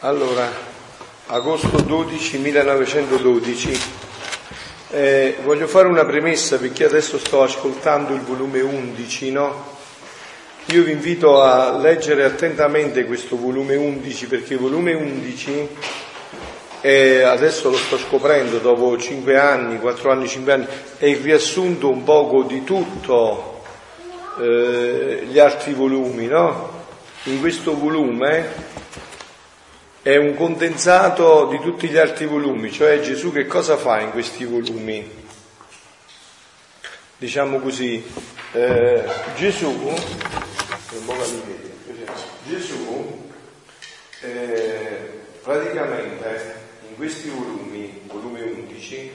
Allora, agosto 12 1912. Eh, voglio fare una premessa perché adesso sto ascoltando il volume 11, no? Io vi invito a leggere attentamente questo volume 11 perché il volume 11 è, adesso lo sto scoprendo dopo 5 anni, 4 anni, 5 anni, è il riassunto un poco di tutto eh, gli altri volumi, no? In questo volume è un condensato di tutti gli altri volumi, cioè Gesù che cosa fa in questi volumi? Diciamo così, eh, Gesù, Gesù eh, praticamente in questi volumi, volume 11,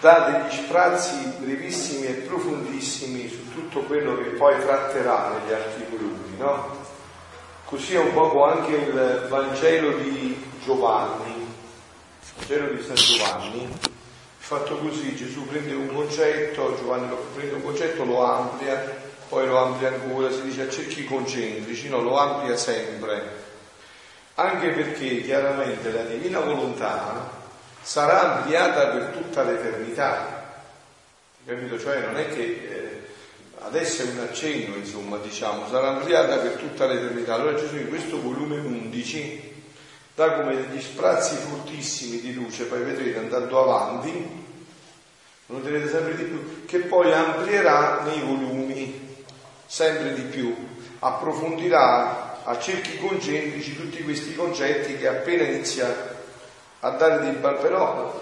dà degli sprazzi brevissimi e profondissimi su tutto quello che poi tratterà negli altri volumi, no? Così è un poco anche il Vangelo di Giovanni, il Vangelo di San Giovanni, fatto così, Gesù prende un concetto, Giovanni prende un concetto, lo amplia, poi lo amplia ancora, si dice a cerchi concentrici, no, lo amplia sempre, anche perché chiaramente la divina volontà sarà ampliata per tutta l'eternità, capito? Cioè non è che... Eh, adesso è un accenno, insomma, diciamo, sarà ampliata per tutta l'eternità. Allora Gesù in questo volume 11 dà come degli sprazzi fortissimi di luce, poi vedrete andando avanti, lo noterete sempre di più, che poi amplierà nei volumi sempre di più, approfondirà a cerchi concentrici tutti questi concetti che appena inizia a dare dei però,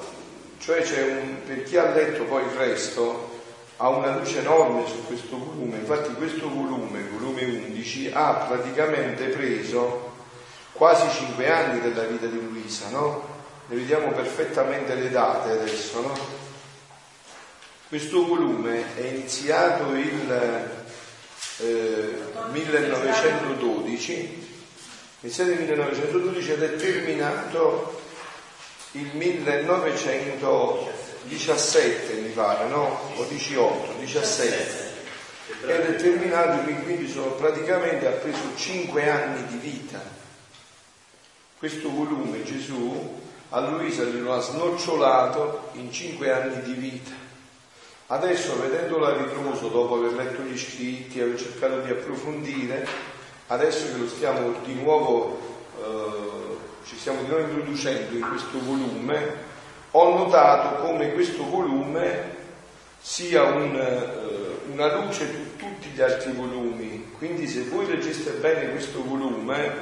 cioè c'è un, per chi ha letto poi il resto, ha una luce enorme su questo volume, infatti questo volume, volume 11, ha praticamente preso quasi cinque anni della vita di Luisa, no? Ne vediamo perfettamente le date adesso, no? Questo volume è iniziato il eh, 1912, iniziato il 1912 ed è terminato il 1900 17 mi pare, no? O 18, 17. Ed è terminato, quindi sono praticamente ha preso 5 anni di vita. Questo volume Gesù a Luisa glielo ha snocciolato in 5 anni di vita. Adesso, vedendolo a ritroso, dopo aver letto gli scritti, aver cercato di approfondire, adesso che lo stiamo di nuovo, eh, ci stiamo di nuovo introducendo in questo volume, ho notato come questo volume sia un, uh, una luce su tutti gli altri volumi, quindi se voi leggeste bene questo volume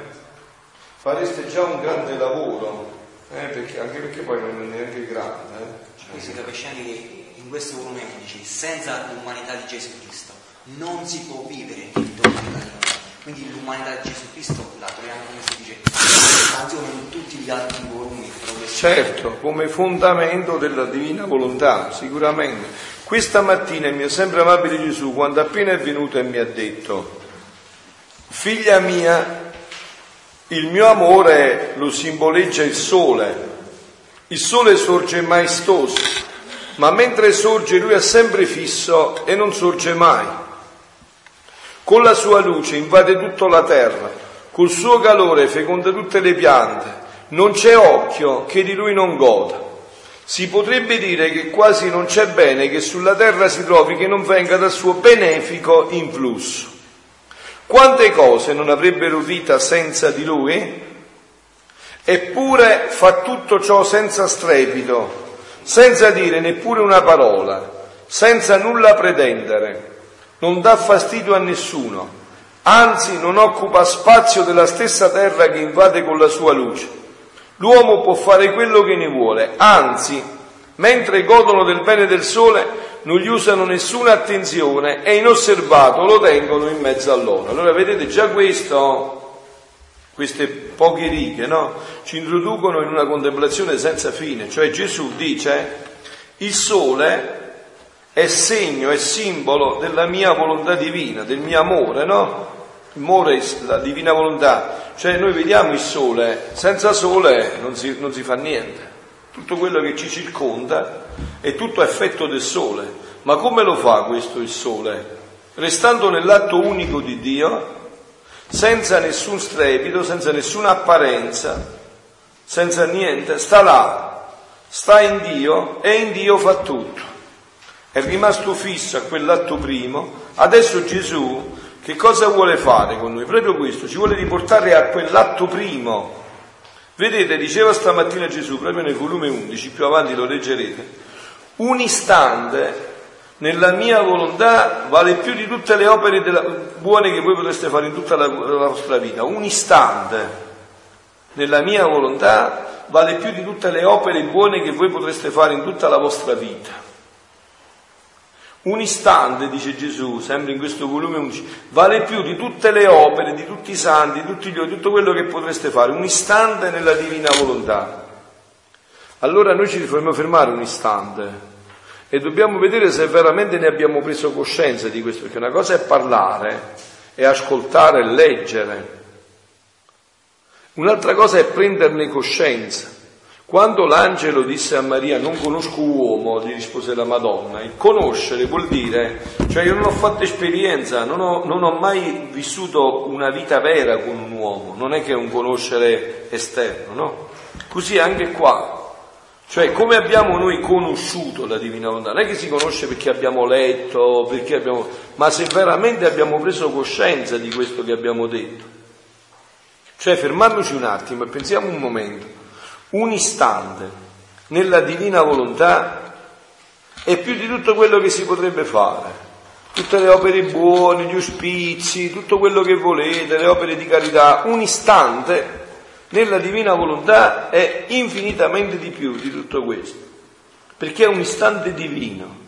fareste già un grande lavoro, eh, perché, anche perché poi non è neanche grande. Eh. Qui si capisce anche che in questo volume dice senza l'umanità di Gesù Cristo non si può vivere in l'umanità di Dio. Quindi l'umanità di Gesù Cristo la troviamo, come si dice, in tutti gli altri volumi. Certo, come fondamento della divina volontà, sicuramente. Questa mattina il mio sempre amabile Gesù, quando appena è venuto e mi ha detto, figlia mia, il mio amore lo simboleggia il sole. Il sole sorge maestoso, ma mentre sorge lui è sempre fisso e non sorge mai. Con la sua luce invade tutta la terra, col suo calore feconda tutte le piante, non c'è occhio che di lui non goda. Si potrebbe dire che quasi non c'è bene che sulla terra si trovi che non venga dal suo benefico influsso. Quante cose non avrebbero vita senza di lui? Eppure fa tutto ciò senza strepito, senza dire neppure una parola, senza nulla pretendere non dà fastidio a nessuno, anzi non occupa spazio della stessa terra che invade con la sua luce. L'uomo può fare quello che ne vuole, anzi, mentre godono del bene del sole, non gli usano nessuna attenzione e inosservato lo tengono in mezzo a loro. Allora vedete già questo, queste poche righe, no? Ci introducono in una contemplazione senza fine, cioè Gesù dice il sole è segno, è simbolo della mia volontà divina, del mio amore, no? Amore, la divina volontà. Cioè noi vediamo il sole, senza sole non si, non si fa niente. Tutto quello che ci circonda è tutto effetto del sole. Ma come lo fa questo il sole? restando nell'atto unico di Dio, senza nessun strepito, senza nessuna apparenza, senza niente, sta là, sta in Dio e in Dio fa tutto. È rimasto fisso a quell'atto primo, adesso Gesù che cosa vuole fare con noi? Proprio questo, ci vuole riportare a quell'atto primo. Vedete, diceva stamattina Gesù, proprio nel volume 11, più avanti lo leggerete, un istante nella mia volontà vale più di tutte le opere della, buone che voi potreste fare in tutta la, la vostra vita. Un istante nella mia volontà vale più di tutte le opere buone che voi potreste fare in tutta la vostra vita. Un istante, dice Gesù, sempre in questo volume 11, vale più di tutte le opere, di tutti i santi, di tutti gli, di tutto quello che potreste fare. Un istante nella divina volontà. Allora noi ci dovremmo fermare un istante e dobbiamo vedere se veramente ne abbiamo preso coscienza di questo, perché una cosa è parlare, è ascoltare, e leggere. Un'altra cosa è prenderne coscienza. Quando l'angelo disse a Maria non conosco uomo, gli rispose la Madonna, il conoscere vuol dire, cioè io non ho fatto esperienza, non ho, non ho mai vissuto una vita vera con un uomo, non è che è un conoscere esterno, no? Così anche qua, cioè, come abbiamo noi conosciuto la divina volontà? Non è che si conosce perché abbiamo letto, perché abbiamo... ma se veramente abbiamo preso coscienza di questo che abbiamo detto. Cioè, fermarci un attimo e pensiamo un momento, un istante nella divina volontà è più di tutto quello che si potrebbe fare. Tutte le opere buone, gli auspizi, tutto quello che volete, le opere di carità, un istante nella divina volontà è infinitamente di più di tutto questo, perché è un istante divino.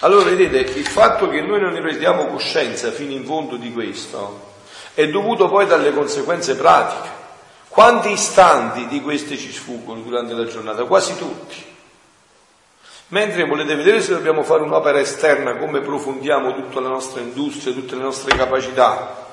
Allora vedete, il fatto che noi non ne prendiamo coscienza fino in fondo di questo è dovuto poi dalle conseguenze pratiche. Quanti istanti di questi ci sfuggono durante la giornata? Quasi tutti. Mentre volete vedere se dobbiamo fare un'opera esterna, come profondiamo tutta la nostra industria, tutte le nostre capacità,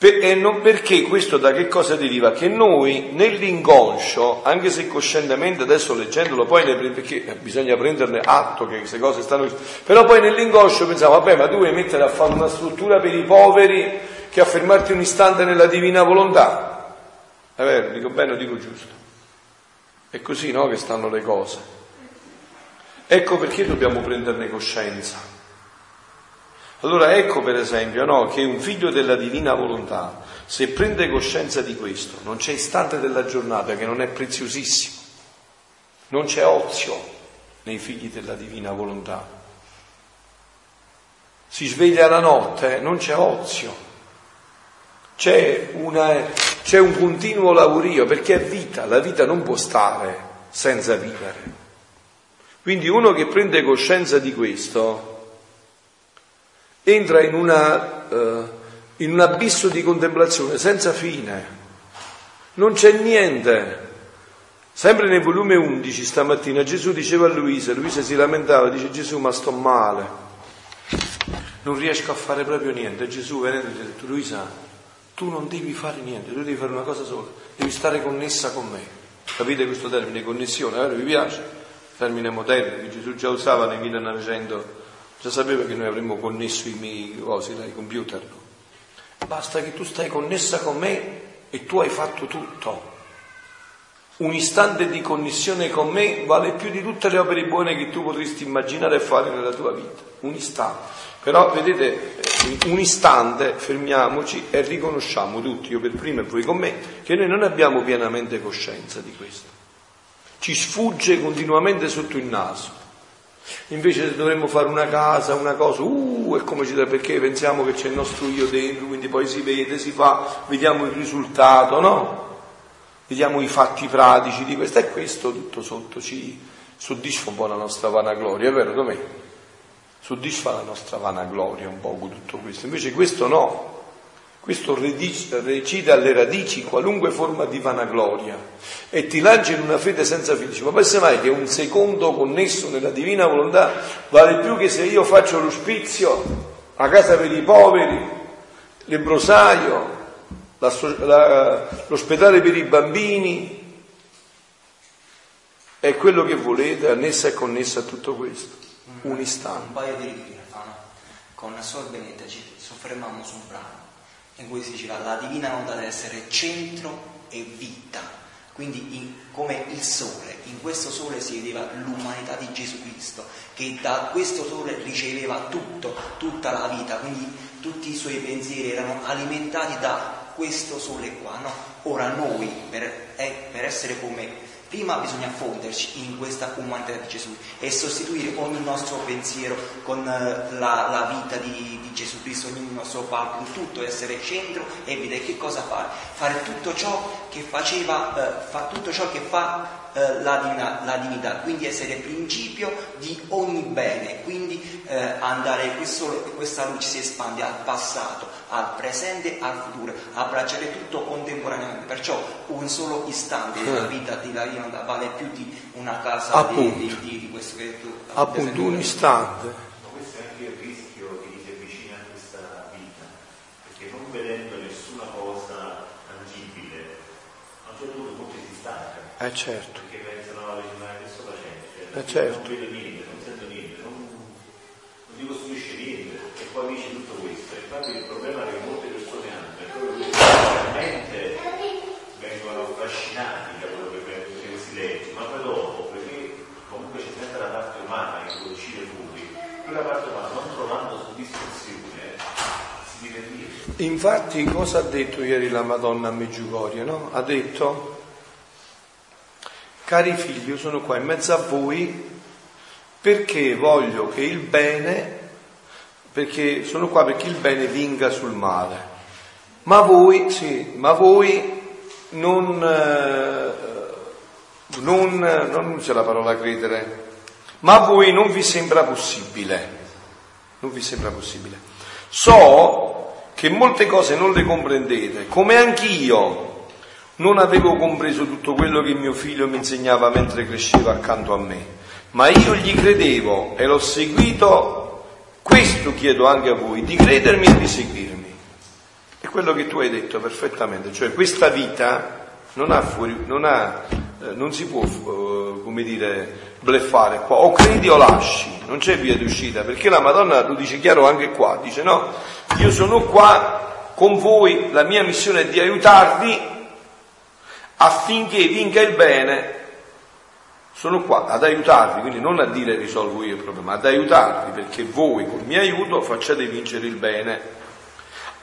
e non perché questo da che cosa deriva? Che noi nell'inconscio, anche se coscientemente adesso leggendolo, poi ne, perché bisogna prenderne atto che queste cose stanno. Però poi nell'inconscio pensiamo, vabbè, ma tu vuoi mettere a fare una struttura per i poveri che a fermarti un istante nella divina volontà. È vero, dico bene o dico giusto? È così, no, che stanno le cose. Ecco perché dobbiamo prenderne coscienza. Allora ecco per esempio no, che un figlio della divina volontà, se prende coscienza di questo, non c'è istante della giornata che non è preziosissimo, non c'è ozio nei figli della divina volontà. Si sveglia la notte, non c'è ozio, c'è, una, c'è un continuo lavorio perché è vita, la vita non può stare senza vivere. Quindi uno che prende coscienza di questo entra in, una, uh, in un abisso di contemplazione senza fine. Non c'è niente. Sempre nel volume 11 stamattina Gesù diceva a Luisa, Luisa si lamentava, dice Gesù ma sto male, non riesco a fare proprio niente. Gesù venendo ha detto Luisa, tu non devi fare niente, tu devi fare una cosa sola, devi stare connessa con me. Capite questo termine, connessione, vero? Vi piace? Termine moderno che Gesù già usava nel 1900 Già sapeva che noi avremmo connesso i miei cose dai computer. No? Basta che tu stai connessa con me e tu hai fatto tutto. Un istante di connessione con me vale più di tutte le opere buone che tu potresti immaginare e fare nella tua vita. Un istante. Però vedete, un istante fermiamoci e riconosciamo tutti, io per primo e voi con me, che noi non abbiamo pienamente coscienza di questo. Ci sfugge continuamente sotto il naso. Invece dovremmo fare una casa, una cosa, uh, è come ci dà perché pensiamo che c'è il nostro io dentro, quindi poi si vede, si fa, vediamo il risultato, no? Vediamo i fatti pratici di questo e questo tutto sotto ci soddisfa un po' la nostra vanagloria, è vero? Com'è? Soddisfa la nostra vanagloria un po' tutto questo. Invece questo no, questo recita alle radici qualunque forma di vanagloria e ti lancia in una fede senza fine. Ma pensa mai che un secondo connesso nella divina volontà vale più che se io faccio l'ospizio, la casa per i poveri, l'ebrosaio, l'ospedale per i bambini e quello che volete, annessa e connessa a tutto questo. Un istante. Un paio di righe. con Sor Benetta ci soffermiamo su un brano in cui si diceva la divina volontà deve essere centro e vita, quindi in, come il sole, in questo sole si vedeva l'umanità di Gesù Cristo, che da questo sole riceveva tutto, tutta la vita, quindi tutti i suoi pensieri erano alimentati da questo sole qua. No? Ora noi, per, eh, per essere come Prima bisogna fonderci in questa umanità di Gesù e sostituire ogni nostro pensiero con eh, la, la vita di, di, Gesù Cristo, ogni nostro palco, tutto essere centro e vita. E che cosa fare? Fare tutto ciò che faceva, eh, fa tutto ciò che fa eh, la, divina, la, divinità, quindi essere principio di ogni bene, quindi eh, andare, questo, questa luce si espande al passato, al presente, al futuro, abbracciare tutto contemporaneamente, perciò un solo istante della eh. vita di la divina vale più di una casa di, di, di, di, questo che tu appunto un istante. Ma questo è anche il rischio che si avvicina a questa vita, perché non vedendo nessuna cosa tangibile, a un certo punto molti si stanca. Eh certo. Eh certo. Non vedo niente, non sento niente, non, non ti costruisce niente e poi dici tutto questo. Infatti il problema che molte persone hanno è proprio che veramente vengono affascinati da quello che, che si legge, ma poi dopo, perché comunque c'è sempre la parte umana che può uscire fuori, quella parte umana non trovando soddisfazione si diventa Infatti cosa ha detto ieri la Madonna a Meggiugorio? No? Ha detto Cari figli, io sono qua in mezzo a voi perché voglio che il bene, perché sono qua perché il bene vinga sul male. Ma voi, sì, ma voi non, eh, non, non usa la parola credere, ma a voi non vi sembra possibile. Non vi sembra possibile. So che molte cose non le comprendete, come anch'io non avevo compreso tutto quello che mio figlio mi insegnava mentre cresceva accanto a me, ma io gli credevo e l'ho seguito. Questo chiedo anche a voi, di credermi e di seguirmi. È quello che tu hai detto perfettamente, cioè questa vita non, ha fuori, non, ha, eh, non si può, eh, come dire, bleffare qua, o credi o lasci, non c'è via d'uscita, perché la Madonna lo dice chiaro anche qua, dice no, io sono qua con voi, la mia missione è di aiutarvi affinché vinca il bene. Sono qua ad aiutarvi, quindi non a dire risolvo io il problema, ad aiutarvi perché voi col mio aiuto facciate vincere il bene.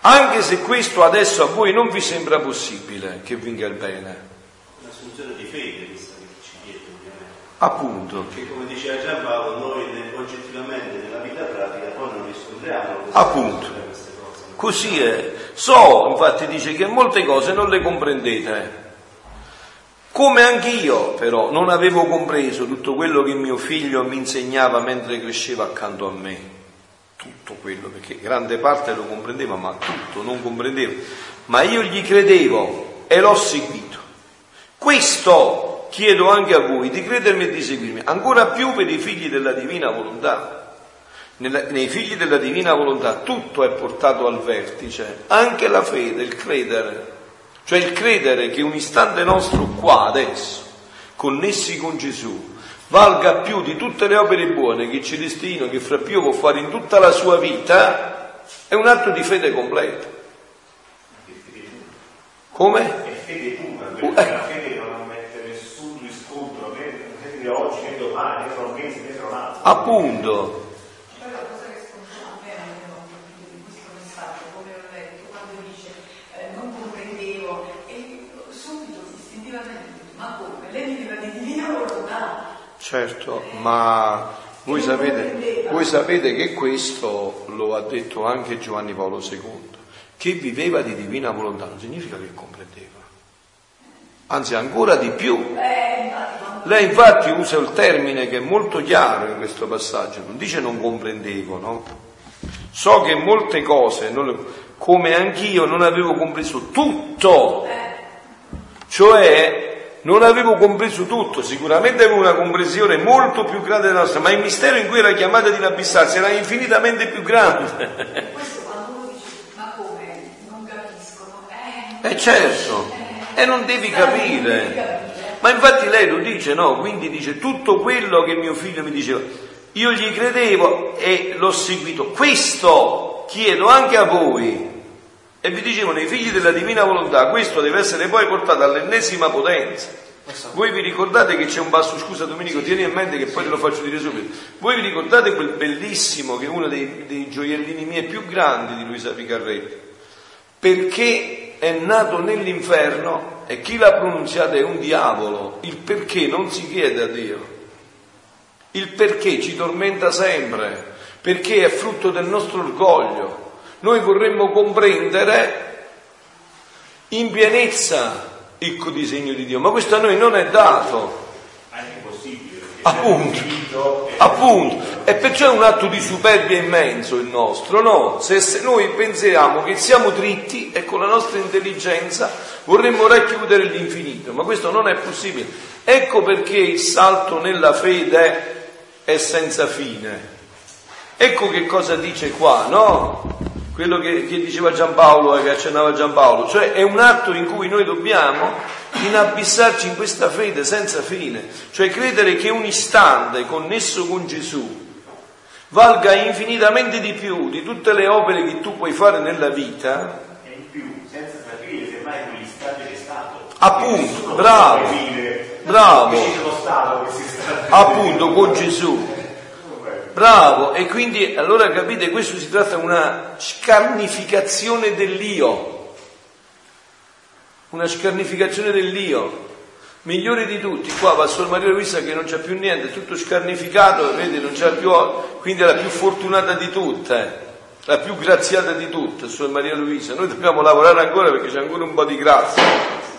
Anche se questo adesso a voi non vi sembra possibile che vinca il bene. Un'assunzione di fede questa che ci chiede ovviamente. Appunto. Perché come diceva Gian Paolo, noi oggettivamente nella vita pratica poi non riscontriamo Appunto. queste cose. Così è. So, infatti dice che molte cose non le comprendete come anche io però non avevo compreso tutto quello che mio figlio mi insegnava mentre cresceva accanto a me. Tutto quello, perché grande parte lo comprendeva, ma tutto non comprendeva. Ma io gli credevo e l'ho seguito. Questo chiedo anche a voi di credermi e di seguirmi, ancora più per i figli della divina volontà. Nei figli della divina volontà tutto è portato al vertice, anche la fede, il credere. Cioè il credere che un istante nostro qua, adesso, connessi con Gesù, valga più di tutte le opere buone che Celestino, che fra più può fare in tutta la sua vita, è un atto di fede completo. Come? È fede pura, perché eh. la fede non ammette nessun riscontro, né oggi, né domani, né fra un mese, né fra un altro. Appunto. Certo, ma voi sapete, voi sapete, che questo lo ha detto anche Giovanni Paolo II, che viveva di divina volontà, non significa che comprendeva, anzi ancora di più. Lei infatti usa il termine che è molto chiaro in questo passaggio, non dice non comprendevo, no? So che molte cose, come anch'io, non avevo compreso tutto, cioè non avevo compreso tutto, sicuramente avevo una comprensione molto più grande della nostra, ma il mistero in cui era chiamata ad inabissarsi era infinitamente più grande. Questo quando uno dice, ma come, non capiscono? Eh, eh certo, eh, e non devi capire. Ma infatti lei lo dice, no? Quindi dice tutto quello che mio figlio mi diceva. Io gli credevo e l'ho seguito. Questo chiedo anche a voi. E vi dicevano i figli della divina volontà, questo deve essere poi portato all'ennesima potenza. Voi vi ricordate che c'è un basso, scusa Domenico, tieni in mente che poi te lo faccio dire subito. Voi vi ricordate quel bellissimo che è uno dei, dei gioiellini miei più grandi di Luisa Picarretti? Perché è nato nell'inferno e chi l'ha pronunziata è un diavolo. Il perché non si chiede a Dio. Il perché ci tormenta sempre, perché è frutto del nostro orgoglio. Noi vorremmo comprendere in pienezza il disegno di Dio, ma questo a noi non è dato. Appunto, appunto, e perciò è un atto di superbia immenso il nostro, no? Se, se noi pensiamo che siamo dritti e con la nostra intelligenza vorremmo racchiudere l'infinito, ma questo non è possibile. Ecco perché il salto nella fede è senza fine. Ecco che cosa dice qua, no? Quello che, che diceva Giampaolo e che accennava Giampaolo, cioè è un atto in cui noi dobbiamo inabissarci in questa fede senza fine, cioè credere che un istante connesso con Gesù valga infinitamente di più di tutte le opere che tu puoi fare nella vita. E in più, senza sapere se mai quell'istante c'è stato. Appunto, bravo, bravo, appunto con Gesù. Bravo, e quindi allora capite, questo si tratta di una scarnificazione dell'io, una scarnificazione dell'io, migliore di tutti. Qua va Suor Maria Luisa che non c'è più niente, tutto scarnificato, vedi, non c'è più, quindi è la più fortunata di tutte, la più graziata di tutte, Suor Maria Luisa. Noi dobbiamo lavorare ancora perché c'è ancora un po' di grazia,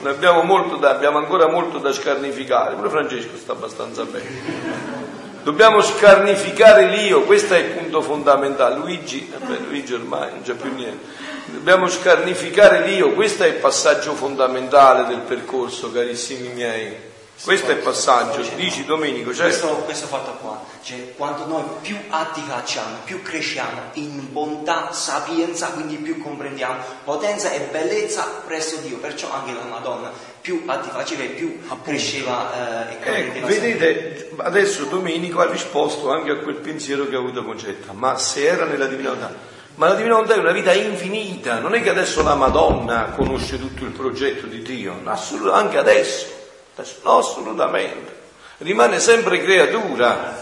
abbiamo, da, abbiamo ancora molto da scarnificare, pure Francesco sta abbastanza bene. Dobbiamo scarnificare l'io, questo è il punto fondamentale. Luigi, eh beh, Luigi ormai non c'è più niente. Dobbiamo scarnificare l'io, questo è il passaggio fondamentale del percorso, carissimi miei. Questo è il passaggio, dici Domenico. Cioè... Questo, questo fatto qua, cioè quando noi più atti facciamo, più cresciamo in bontà, sapienza, quindi più comprendiamo potenza e bellezza presso Dio. Perciò anche la Madonna più atti faceva e più cresceva eh, e ecco, vedete, adesso Domenico ha risposto anche a quel pensiero che ha avuto Concetta, ma se era nella divinità, ma la divina volontà è una vita infinita, non è che adesso la Madonna conosce tutto il progetto di Dio, assolut- anche adesso no, assolutamente, rimane sempre creatura.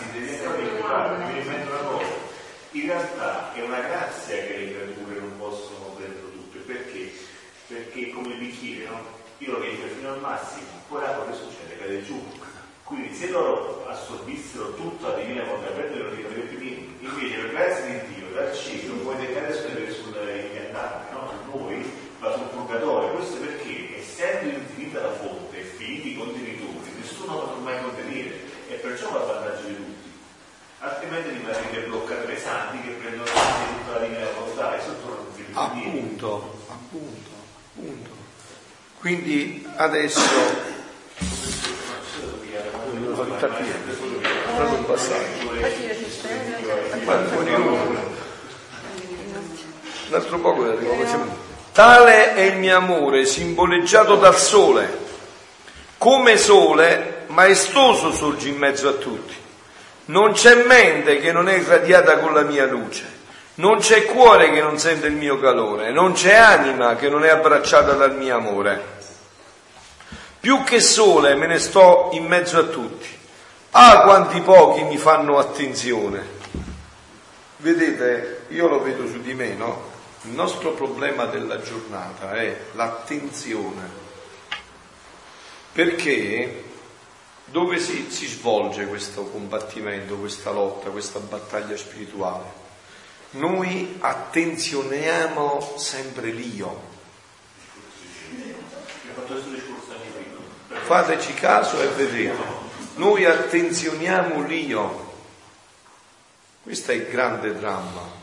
In realtà è una grazia che le creature non possono prendere tutto, perché? Perché come il bicchiere, no? Io lo vedo fino al massimo, poi l'acqua che succede? Cade giù. Quindi se loro assorbissero tutta la divina volontà, prendono il ritorno più invece per grazia di Dio, dal cielo, puoi decadere sulle impiantate, no? Noi va sul purgatorio, questo perché essendo infinita la fonte nessuno potrà mai contenere e perciò va a vantaggio di tutti. Altrimenti rimarrete bloccati pesanti che prendono tutta la divina volontà e sotto non si Appunto, appunto, appunto. Quindi adesso devo far capire, proprio un passaggio. Un altro poco arrivo, Tale è il mio amore, simboleggiato dal sole. Come sole, maestoso sorge in mezzo a tutti. Non c'è mente che non è irradiata con la mia luce. Non c'è cuore che non sente il mio calore, non c'è anima che non è abbracciata dal mio amore. Più che sole me ne sto in mezzo a tutti. Ah, quanti pochi mi fanno attenzione. Vedete, io lo vedo su di me, no? Il nostro problema della giornata è l'attenzione. Perché dove si, si svolge questo combattimento, questa lotta, questa battaglia spirituale? Noi attenzioniamo sempre l'io. Fateci caso e vedete, noi attenzioniamo l'io. Questo è il grande dramma.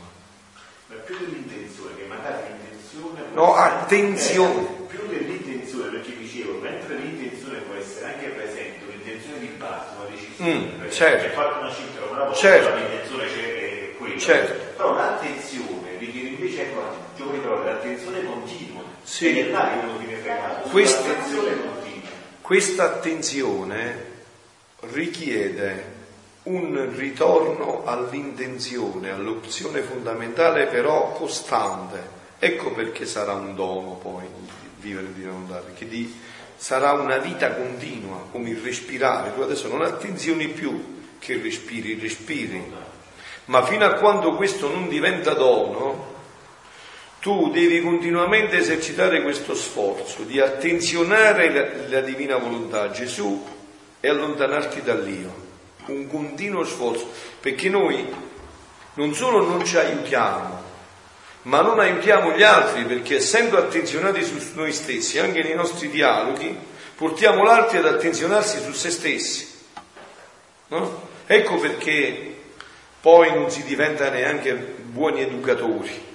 Ma più dell'intenzione, che magari l'intenzione... No, attenzione. Più dell'intenzione, perché dicevo, mentre l'intenzione può essere anche presente, un'intenzione di base, una decisione, mm, certo. c'è fatto una cifra, una volta certo. l'intenzione c'è quella. Certo. Però l'attenzione richiede invece, ecco, giovani però, l'attenzione continua. Sì. Ed è là che uno viene fregato. Questa... L'attenzione continua. Questa attenzione richiede un ritorno all'intenzione, all'opzione fondamentale però costante. Ecco perché sarà un dono poi vivere di volontà, perché di, sarà una vita continua, come il respirare. Tu adesso non attenzioni più che respiri, respiri. Ma fino a quando questo non diventa dono, tu devi continuamente esercitare questo sforzo di attenzionare la, la divina volontà, Gesù, e allontanarti dall'io. Un continuo sforzo, perché noi non solo non ci aiutiamo, ma non aiutiamo gli altri, perché essendo attenzionati su noi stessi, anche nei nostri dialoghi, portiamo l'altro ad attenzionarsi su se stessi. No? Ecco perché poi non si diventa neanche buoni educatori.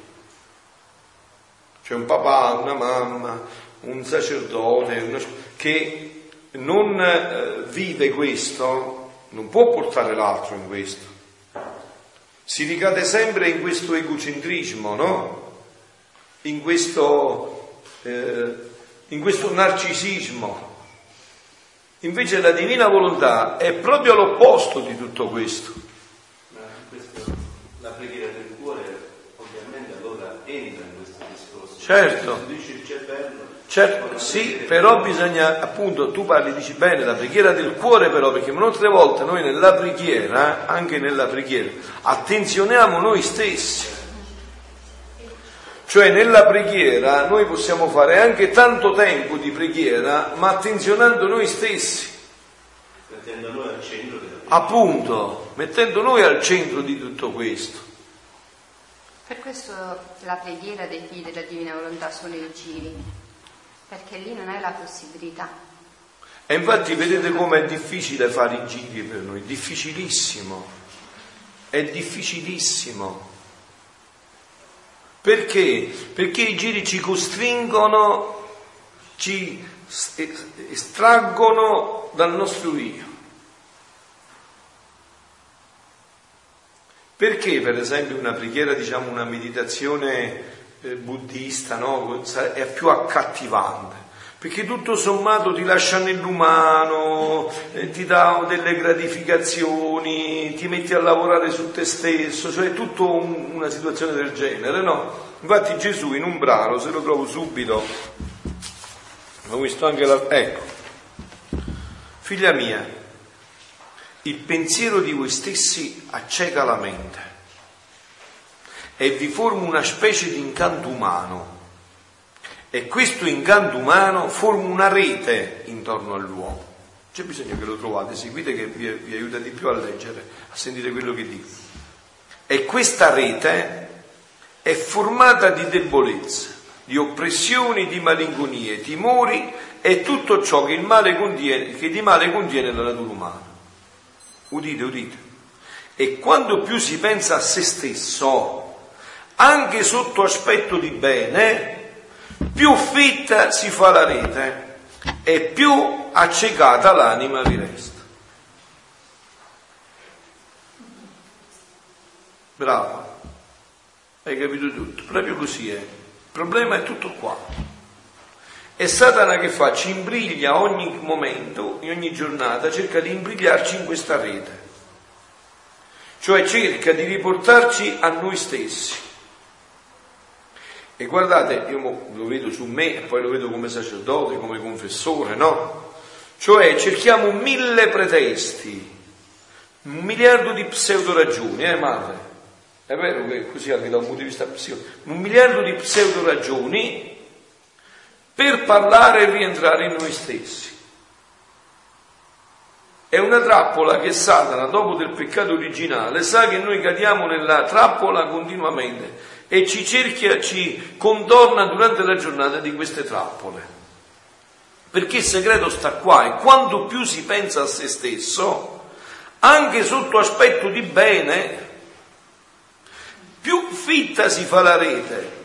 C'è un papà, una mamma, un sacerdote una... che non eh, vive questo, non può portare l'altro in questo. Si ricade sempre in questo egocentrismo, no? In questo, eh, in questo narcisismo. Invece la divina volontà è proprio l'opposto di tutto questo. Ma questo, la preghiera del cuore ovviamente allora entra in Certo. Certo, sì, però bisogna, appunto, tu parli, dici bene, la preghiera del cuore però, perché molte volte noi nella preghiera, anche nella preghiera, attenzioniamo noi stessi. Cioè nella preghiera noi possiamo fare anche tanto tempo di preghiera, ma attenzionando noi stessi. Mettendo noi al centro della preghiera. Appunto, mettendo noi al centro di tutto questo. Per questo la preghiera dei figli della Divina Volontà sono i giri, perché lì non hai la possibilità. E infatti vedete com'è difficile fare i giri per noi, difficilissimo, è difficilissimo. Perché? Perché i giri ci costringono, ci estraggono dal nostro io. Perché per esempio una preghiera, diciamo una meditazione buddista no? è più accattivante? Perché tutto sommato ti lascia nell'umano, eh, ti dà delle gratificazioni, ti metti a lavorare su te stesso, cioè è tutta un, una situazione del genere, no? Infatti Gesù in un brano, se lo trovo subito, ho visto anche la... ecco, figlia mia, il pensiero di voi stessi acceca la mente e vi forma una specie di incanto umano. E questo incanto umano forma una rete intorno all'uomo. C'è bisogno che lo trovate, seguite che vi, vi aiuta di più a leggere, a sentire quello che dico. E questa rete è formata di debolezze, di oppressioni, di malinconie, timori e tutto ciò che, contiene, che di male contiene la natura umana. Udite, udite. E quando più si pensa a se stesso, anche sotto aspetto di bene, più fitta si fa la rete e più accecata l'anima vi resta. Bravo, hai capito tutto, proprio così è. Il problema è tutto qua. E Satana che fa? Ci imbriglia ogni momento, in ogni giornata, cerca di imbrigliarci in questa rete. Cioè cerca di riportarci a noi stessi. E guardate, io lo vedo su me, poi lo vedo come sacerdote, come confessore, no? Cioè cerchiamo mille pretesti, un miliardo di pseudo ragioni, eh madre? È vero che così anche da un punto di vista psicologico, un miliardo di pseudo ragioni per parlare e rientrare in noi stessi. È una trappola che Satana, dopo del peccato originale, sa che noi cadiamo nella trappola continuamente e ci cerchia, ci contorna durante la giornata di queste trappole. Perché il segreto sta qua e quanto più si pensa a se stesso, anche sotto aspetto di bene, più fitta si fa la rete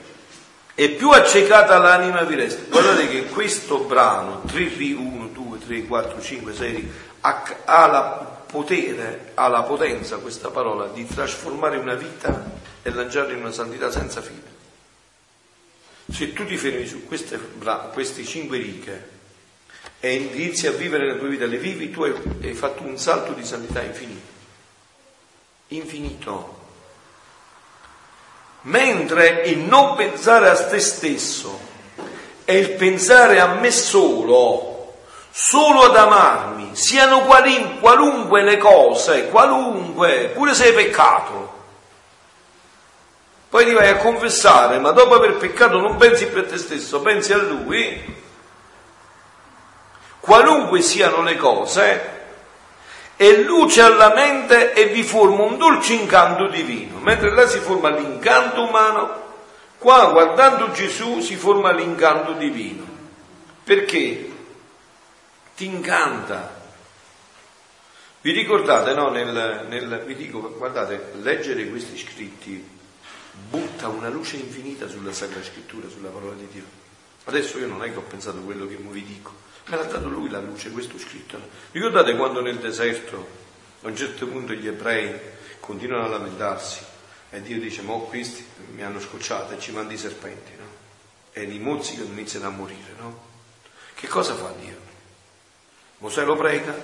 e più accecata l'anima vi resta. Guardate che questo brano, 3 ri, 1, 2, 3, 4, 5, 6 ha la potere, ha la potenza questa parola di trasformare una vita e lanciarla in una santità senza fine. Se tu ti fermi su queste, queste cinque righe e inizi a vivere la tua vita, le vivi, tu hai, hai fatto un salto di santità infinito. infinito. Mentre il non pensare a te stesso è il pensare a me solo, solo ad amarmi, siano qualunque le cose, qualunque, pure se hai peccato. Poi ti vai a confessare, ma dopo aver peccato non pensi più a te stesso, pensi a lui. Qualunque siano le cose, e luce alla mente e vi forma un dolce incanto divino. Mentre là si forma l'incanto umano, qua guardando Gesù si forma l'incanto divino. Perché? Ti incanta. Vi ricordate, no? Nel, nel, vi dico, guardate, leggere questi scritti butta una luce infinita sulla Sacra Scrittura, sulla parola di Dio. Adesso io non è che ho pensato quello che vi dico, Me l'ha dato lui la luce, questo scritto. Ricordate quando nel deserto, a un certo punto gli ebrei continuano a lamentarsi e Dio dice, ma questi mi hanno scocciato e ci mandi i serpenti, no? E li mozzicano e iniziano a morire, no? Che cosa fa Dio? Mosè lo prega,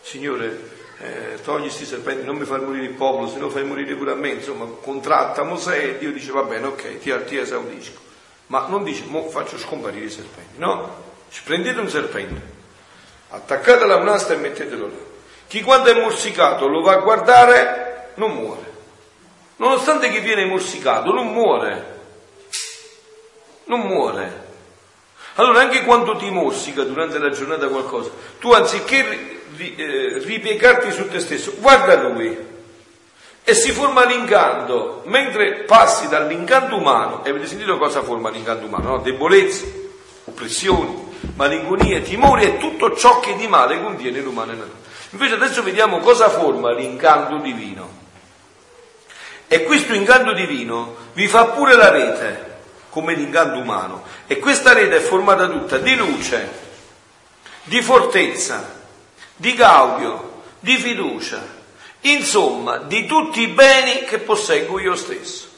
Signore, eh, togli questi serpenti, non mi fai morire il popolo, se no fai morire pure a me, insomma, contratta Mosè e Dio dice, va bene, ok, ti, ti esaudisco. Ma non dice, mo faccio scomparire i serpenti, no? Prendete un serpente, attaccatelo a un'asta e mettetelo là. Chi quando è morsicato lo va a guardare non muore. Nonostante chi viene morsicato non muore. Non muore. Allora anche quando ti morsica durante la giornata qualcosa, tu anziché ripiegarti su te stesso, guarda lui e si forma l'incanto, mentre passi dall'incanto umano, e avete sentito cosa forma l'incanto umano? No? Debolezze, oppressioni, malinconie, timori e tutto ciò che di male contiene natura. Invece adesso vediamo cosa forma l'incanto divino. E questo incanto divino vi fa pure la rete, come l'incanto umano. E questa rete è formata tutta di luce, di fortezza, di gaudio, di fiducia, insomma di tutti i beni che posseggo io stesso.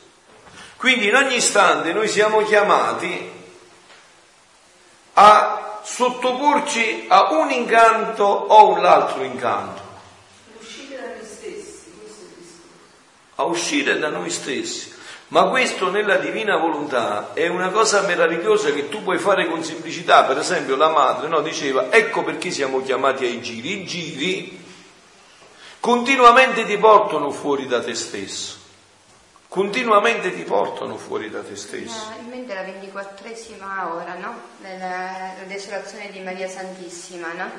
Quindi in ogni istante noi siamo chiamati a sottoporci a un incanto o un altro incanto. Uscire da noi stessi, A uscire da noi stessi. Ma questo nella divina volontà è una cosa meravigliosa che tu puoi fare con semplicità. Per esempio la madre no, diceva, ecco perché siamo chiamati ai giri. I giri continuamente ti portano fuori da te stesso continuamente ti portano fuori da te stesso. in mente la ventiquattresima ora, no? Della desolazione di Maria Santissima, no?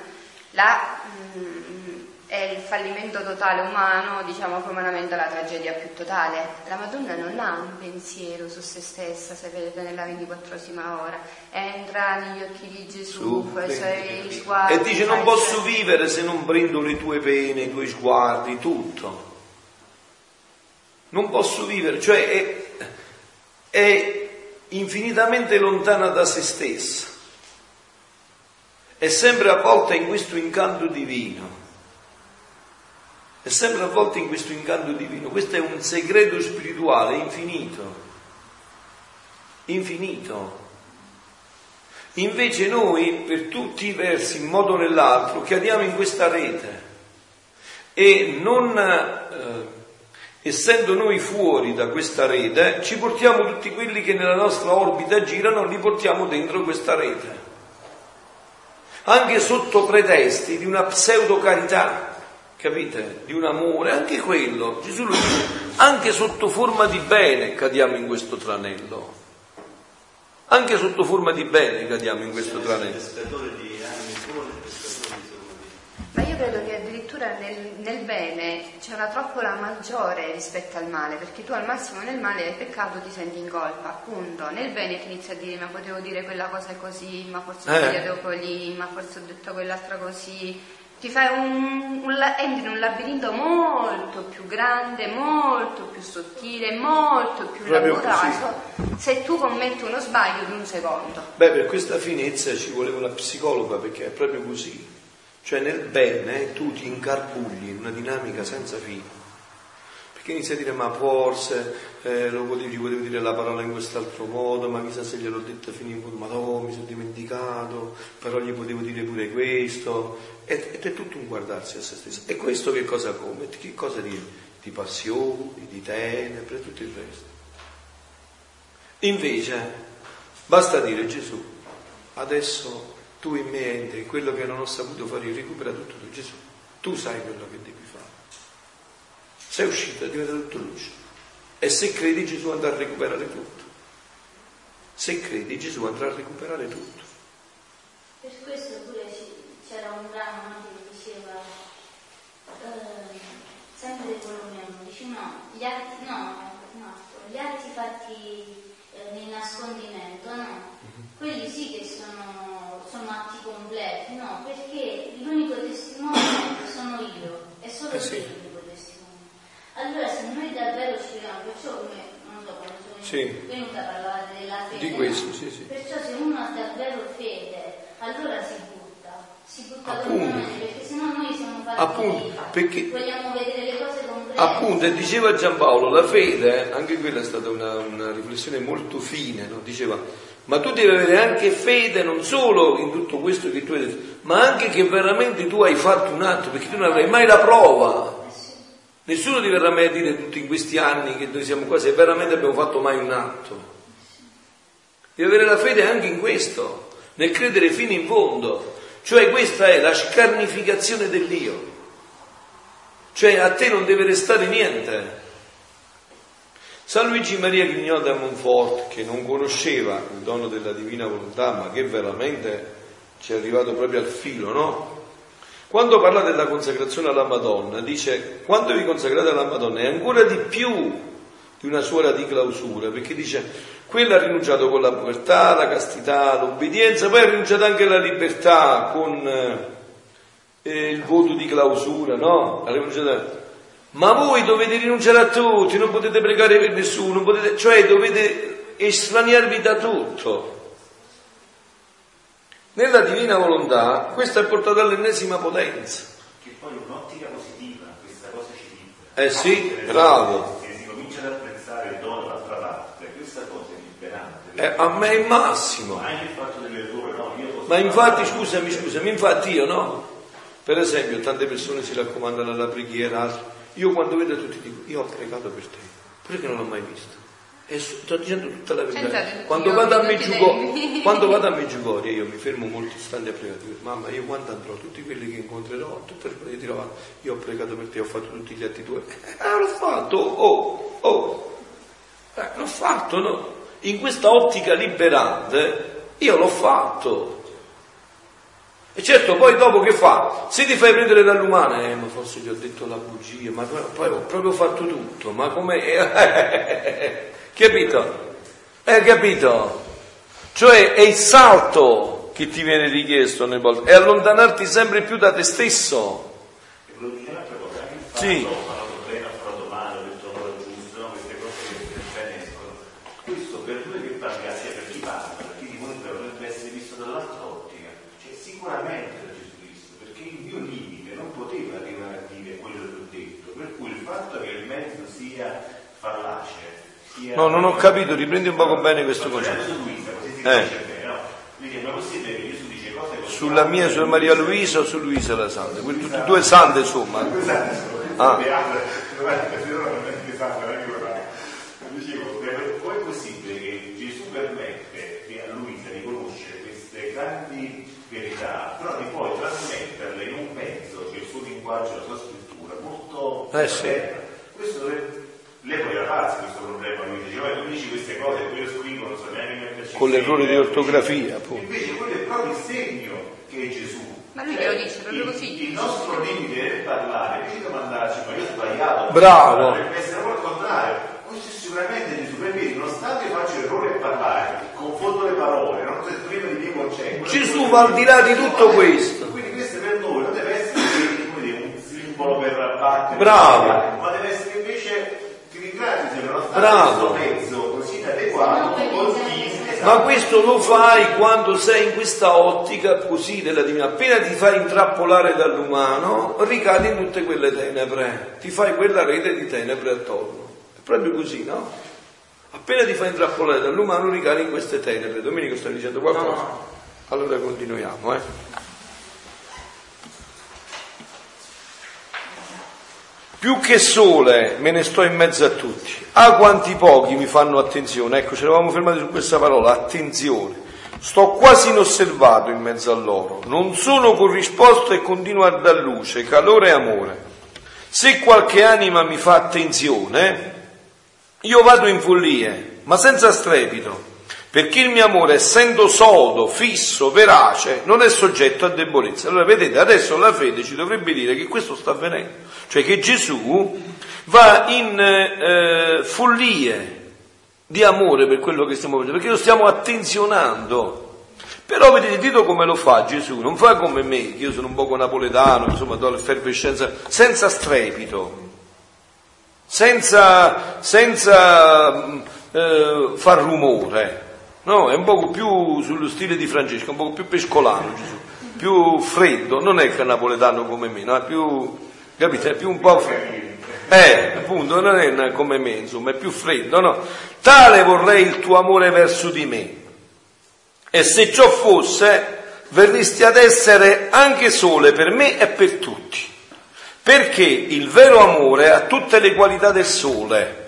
Mh, mm, è il fallimento totale umano, diciamo umanamente la tragedia più totale. La Madonna non ha un pensiero su se stessa, sapete, nella ventiquattresima ora. Entra negli occhi di Gesù, i sguardi. E dice non posso vivere se non prendo le tue pene, i tuoi sguardi, tutto non posso vivere, cioè è, è infinitamente lontana da se stessa, è sempre avvolta in questo incanto divino, è sempre avvolta in questo incanto divino, questo è un segreto spirituale infinito, infinito. Invece noi, per tutti i versi, in modo o nell'altro, cadiamo in questa rete e non eh, essendo noi fuori da questa rete, ci portiamo tutti quelli che nella nostra orbita girano, li portiamo dentro questa rete. Anche sotto pretesti di una pseudo carità, capite? Di un amore, anche quello, Gesù lo dice, anche sotto forma di bene cadiamo in questo tranello. Anche sotto forma di bene cadiamo in questo tranello. Ma io credo che addirittura nel, nel, bene c'è una trappola maggiore rispetto al male, perché tu al massimo nel male hai peccato ti senti in colpa, appunto. Nel bene ti inizi a dire ma potevo dire quella cosa così, ma forse ho eh. sbagliato lì, ma forse ho detto quell'altra così. Ti fai un, un, entri in un labirinto molto più grande, molto più sottile, molto più Proprio laborato se tu commetti uno sbaglio di un secondo. Beh, per questa finezza ci voleva una psicologa perché è proprio così cioè nel bene tu ti incarbugli in una dinamica senza fine. Perché inizi a dire ma forse eh, lo potevi, potevo dire la parola in quest'altro modo, ma chissà se gliel'ho detta fino in fondo, ma no, mi sono dimenticato, però gli potevo dire pure questo. Ed, è tutto un guardarsi a se stesso. E questo che cosa come? Che cosa ti, di passioni, di tenebre, tutto il resto. Invece basta dire Gesù, adesso tu in me entri, quello che non ho saputo fare recupera tutto tu Gesù, tu sai quello che devi. Sei uscito, diventa tutto luce. E se credi Gesù andrà a recuperare tutto. Se credi Gesù andrà a recuperare tutto. Per questo pure c'era un brano che diceva, eh, sempre del Colombiano, dice no, gli atti, no, no, gli atti fatti eh, nel nascondimento, no, Mhm. quelli sì che sono, sono atti completi, no, perché l'unico testimone sono io, è solo Eh sì. Allora se noi davvero ci crediamo, perciò come, non so, quando sono Sì. venuta a parlare della fede, Di questo, sì, sì. perciò se uno ha davvero fede, allora si butta, si butta Appunto. completamente, perché sennò noi siamo fatti Appunto, perché- vogliamo vedere le cose concrete. Appunto, e diceva Giampaolo, la fede, anche quella è stata una, una riflessione molto fine, no? diceva, ma tu devi avere anche fede non solo in tutto questo che tu hai detto, ma anche che veramente tu hai fatto un atto, perché tu non avrai mai la prova. Nessuno ti verrà mai a dire tutti questi anni che noi siamo qua se veramente abbiamo fatto mai un atto. Devi avere la fede anche in questo, nel credere fino in fondo. Cioè questa è la scarnificazione dell'io. Cioè a te non deve restare niente. San Luigi Maria Grignò da Montfort, che non conosceva il dono della divina volontà, ma che veramente ci è arrivato proprio al filo, no? Quando parla della consacrazione alla Madonna, dice, quando vi consacrate alla Madonna è ancora di più di una suora di clausura, perché dice, quella ha rinunciato con la povertà, la castità, l'obbedienza, poi ha rinunciato anche alla libertà con eh, il voto di clausura, no? Ha rinunciato- Ma voi dovete rinunciare a tutti, non potete pregare per nessuno, potete- cioè dovete estraniarvi da tutto. Nella divina volontà questo è portato all'ennesima potenza. Che poi un'ottica positiva, questa cosa ci libera. Eh sì, bravo. Se si comincia ad apprezzare il dono dall'altra parte, questa cosa è liberante. Eh, a me è il massimo. Ma anche il fatto dell'errore, no? Ma infatti, fare- scusami, scusami, infatti io no. Per esempio, tante persone si raccomandano alla preghiera, io quando vedo tutti dico, io ho pregato per te, pure che non l'ho mai visto. E sto dicendo tutta la verità. tutti Quando gli vado tutti tempi. quando vado a Meggiugorio io mi fermo molti istanti a pregare, mamma io quando andrò, tutti quelli che incontrerò, tutte le cose dirò, io ho pregato per te, ho fatto tutti gli atti tuoi. Eh, l'ho fatto, oh, oh, eh, l'ho fatto, no? In questa ottica liberante io l'ho fatto. E certo, poi dopo che fa? Se ti fai prendere dall'umana, eh, ma forse gli ho detto la bugia, ma poi, poi ho proprio fatto tutto, ma come... capito? Hai capito? Cioè è il salto che ti viene richiesto nel volte, è allontanarti sempre più da te stesso. E quello che diceva altra cosa, anche il fatto, Sì. fanno problema, fanno male, ho detto ora giusto, no? queste cose che che se ne escono. Questo per noi che parla, sia per chi parla, per chi dimostra, dovrebbe essere visto dall'altra ottica. Cioè sicuramente da Gesù Cristo, perché il mio limite non poteva arrivare a dire quello che ho detto, per cui il fatto che il mezzo sia fallace, sia... No, non ho capito, riprendi un poco bene questo Sto concetto. Eh. Sulla mia, su Maria Luisa o su Luisa la Santa? Tutte due sante insomma. Ah. Dicevo, per- com'è possibile che Gesù permette che a Luisa di conoscere queste grandi verità, però di poi trasmetterle in un mezzo che il suo linguaggio, la sua scrittura, molto Eh sì. Lei poteva farsi questo problema, lui diceva, "Ma tu dici queste cose, poi io scrivo, non so neanche metterci Con l'errore segno". di ortografia, appunto. Invece quello è proprio il segno che è Gesù. Ma lui Cioè, glielo dice proprio il- così. Il nostro limite nel parlare, invece di mandarci, ma io ho sbagliato. Bravo. Dovrebbe essere proprio il contrario. Questo è sicuramente Gesù, perché nonostante io faccio l'errore a parlare, confondo le parole, non so esprimo i miei concetti. Gesù va al di là di tutto questo. Quindi questo per noi non deve essere come dire, un simbolo per abbattere, Bravo. ma deve essere se nonostante Bravo. questo mezzo così continui. Ma questo lo fai quando sei in questa ottica così della divina. Appena ti fai intrappolare dall'umano, ricadi in tutte quelle tenebre. Ti fai quella rete di tenebre attorno. È proprio così, no? Appena ti fai intrappolare dall'umano, ricadi in queste tenebre. Domenico sta dicendo qualcosa? Allora continuiamo, eh. Più che sole me ne sto in mezzo a tutti. A quanti pochi mi fanno attenzione. Ecco, ci eravamo fermati su questa parola, attenzione. Sto quasi inosservato in mezzo a loro. Non sono corrisposto e continuo a dar luce, calore e amore. Se qualche anima mi fa attenzione, io vado in follie, ma senza strepito perché il mio amore, essendo sodo, fisso, verace, non è soggetto a debolezza. Allora vedete, adesso la fede ci dovrebbe dire che questo sta avvenendo, cioè che Gesù va in eh, follie di amore per quello che stiamo facendo, perché lo stiamo attenzionando. Però vedete, dito come lo fa Gesù, non fa come me, che io sono un poco napoletano, insomma, do l'effervescenza, senza strepito, senza, senza eh, far rumore. No, è un poco più sullo stile di Francesco, un poco più pescolano Gesù, più freddo, non è napoletano come me, no? è più, capite, è più un po' freddo. Eh, appunto, non è come me, insomma, è più freddo, no? Tale vorrei il tuo amore verso di me. E se ciò fosse, verresti ad essere anche sole per me e per tutti. Perché il vero amore ha tutte le qualità del sole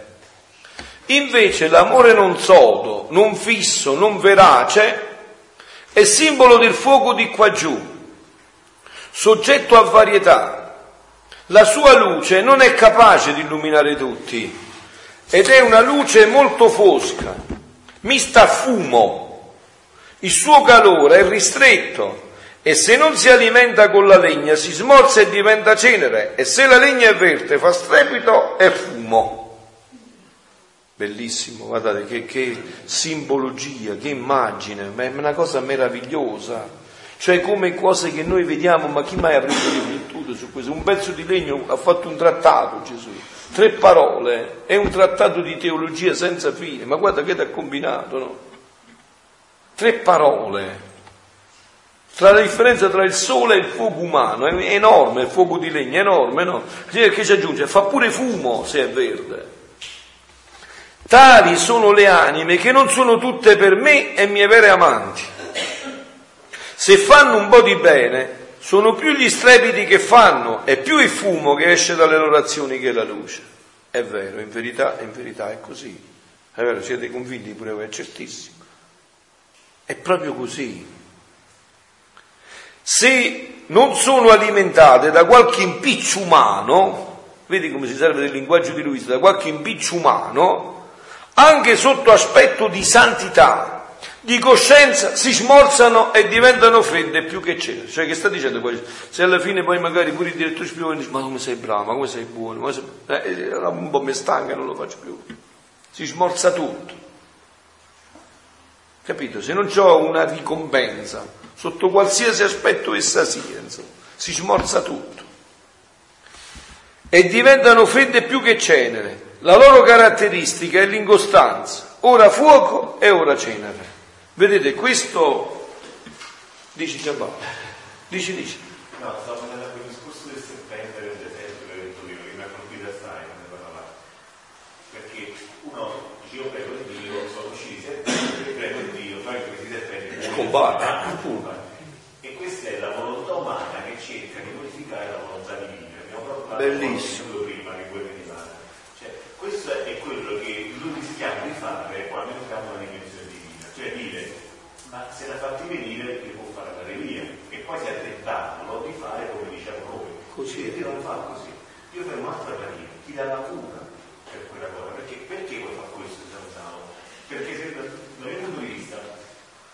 Invece l'amore non sodo, non fisso, non verace, è simbolo del fuoco di qua giù, soggetto a varietà. La sua luce non è capace di illuminare tutti ed è una luce molto fosca, mista a fumo. Il suo calore è ristretto e se non si alimenta con la legna si smorza e diventa cenere e se la legna è verde fa strepito e fumo. Bellissimo, guardate che, che, simbologia, che immagine, ma è una cosa meravigliosa. Cioè come cose che noi vediamo, ma chi mai avrebbe riflettuto su questo? Un pezzo di legno ha fatto un trattato Gesù, tre parole, è un trattato di teologia senza fine, ma guarda che ti ha combinato, no? Tre parole. Tra la differenza tra il sole e il fuoco umano, è enorme, il fuoco di legno, è enorme, no? Che ci aggiunge? Fa pure fumo se è verde. Tali sono le anime che non sono tutte per me e mie vere amanti. Se fanno un po' di bene, sono più gli strepiti che fanno e più il fumo che esce dalle loro azioni che la luce. È vero, in verità, in verità è così. È vero, siete convinti pure voi, è certissimo. È proprio così. Se non sono alimentate da qualche impiccio umano, vedi come si serve del linguaggio di Luisa, da qualche impiccio umano, anche sotto aspetto di santità, di coscienza, si smorzano e diventano fredde più che c'è. Cioè che sta dicendo poi? Se alla fine poi magari pure il direttore spione dice ma come sei bravo, ma come sei buono, ma sei... Eh, un po' mi stanca, non lo faccio più. Si smorza tutto. Capito? Se non ho una ricompensa, sotto qualsiasi aspetto essa sia, insomma, si smorza tutto. E diventano fredde più che cenere la loro caratteristica è l'incostanza, ora fuoco e ora cenere. Vedete, questo dici Giampaolo, dici, dici. No, stavo parlando a quel discorso del serpente del deserto che hai detto io, che mi ha colpito assai quando parlavate. Perché uno dice io prego il Dio, sono usciti i serpenti, prego il Dio, fai questi serpenti. Combatte, appunto. E questa è la volontà umana che cerca di modificare la volontà divina. Bellissimo questo è quello che noi rischiamo di fare quando entriamo nella dimensione divina, cioè dire, ma se l'ha fatti venire, che può fare andare via, e poi si è tentato di fare come diciamo noi. Così. Dio non fa così. Dio fa un'altra maniera, ti dà la cura per quella cosa. Perché, perché vuoi fare questo, Sanzano? Perché se, dal mio punto di vista,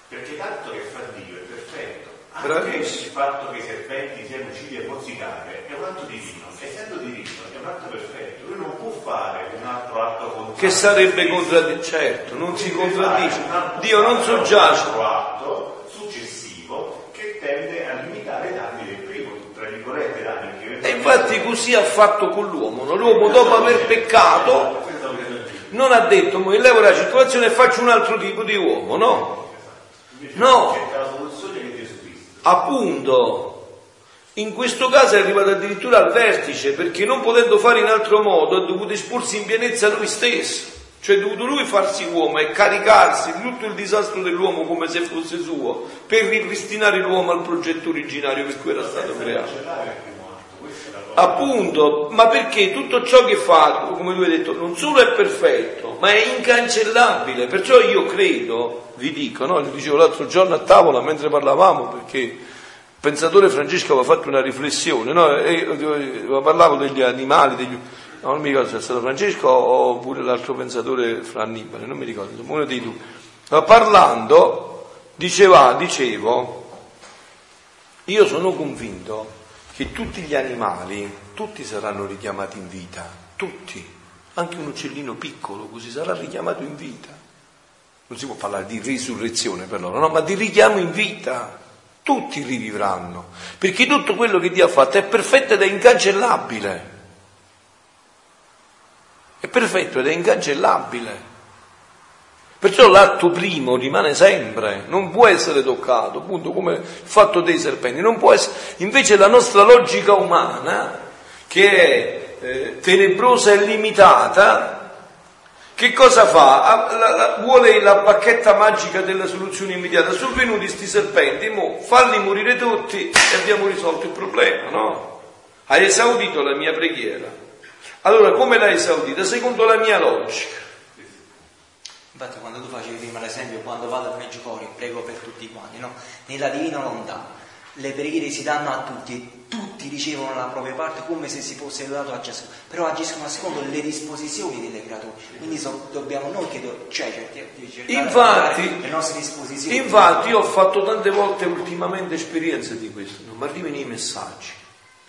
perché tanto che fa Dio è perfetto. Anche il fatto che i serpenti siano uccidi e mozzicare è un atto divino, essendo divino è un atto perfetto, lui non può fare un altro atto contrario. Che sarebbe contradditto, certo, non si contraddice. Dio non soggiace. Un altro atto successivo che tende a limitare i danni del primo, tra virgolette danni. E infatti così ha fatto con l'uomo, no? l'uomo dopo aver peccato non ha detto, mi levo la situazione e faccio un altro tipo di uomo, no? No. Appunto, in questo caso è arrivato addirittura al vertice perché non potendo fare in altro modo ha dovuto esporsi in pienezza lui stesso, cioè ha dovuto lui farsi uomo e caricarsi di tutto il disastro dell'uomo come se fosse suo per ripristinare l'uomo al progetto originario per cui era stato creato. Appunto, ma perché tutto ciò che fa, come lui ha detto, non solo è perfetto, ma è incancellabile. Perciò io credo, vi dico, no? Lo dicevo l'altro giorno a tavola mentre parlavamo, perché il pensatore Francesco aveva fatto una riflessione, no? Parlavo degli animali, degli, non mi ricordo se è stato Francesco oppure l'altro pensatore fra Annibale, non mi ricordo, uno dei due. Ma parlando, diceva, dicevo, io sono convinto che tutti gli animali, tutti saranno richiamati in vita, tutti, anche un uccellino piccolo così sarà richiamato in vita. Non si può parlare di risurrezione per loro, no, ma di richiamo in vita. Tutti rivivranno, perché tutto quello che Dio ha fatto è perfetto ed è incancellabile. È perfetto ed è incancellabile. Perciò l'atto primo rimane sempre, non può essere toccato, appunto come il fatto dei serpenti, non può essere. Invece la nostra logica umana, che è eh, tenebrosa e limitata, che cosa fa? La, la, vuole la bacchetta magica della soluzione immediata. Sono venuti questi serpenti, mo, falli morire tutti e abbiamo risolto il problema, no? Hai esaudito la mia preghiera. Allora, come l'hai esaudita? Secondo la mia logica. Infatti quando tu facevi prima l'esempio, quando vado al Meggiugorio prego per tutti quanti, no? Nella divina volontà le preghiere si danno a tutti, tutti ricevono la propria parte come se si fosse dato a Gesù, però agiscono secondo le disposizioni delle creature, quindi so, dobbiamo noi che do, cioè, cercare infatti, le nostre disposizioni. Infatti io ho fatto tante volte ultimamente esperienze di questo, non mi arrivano i messaggi.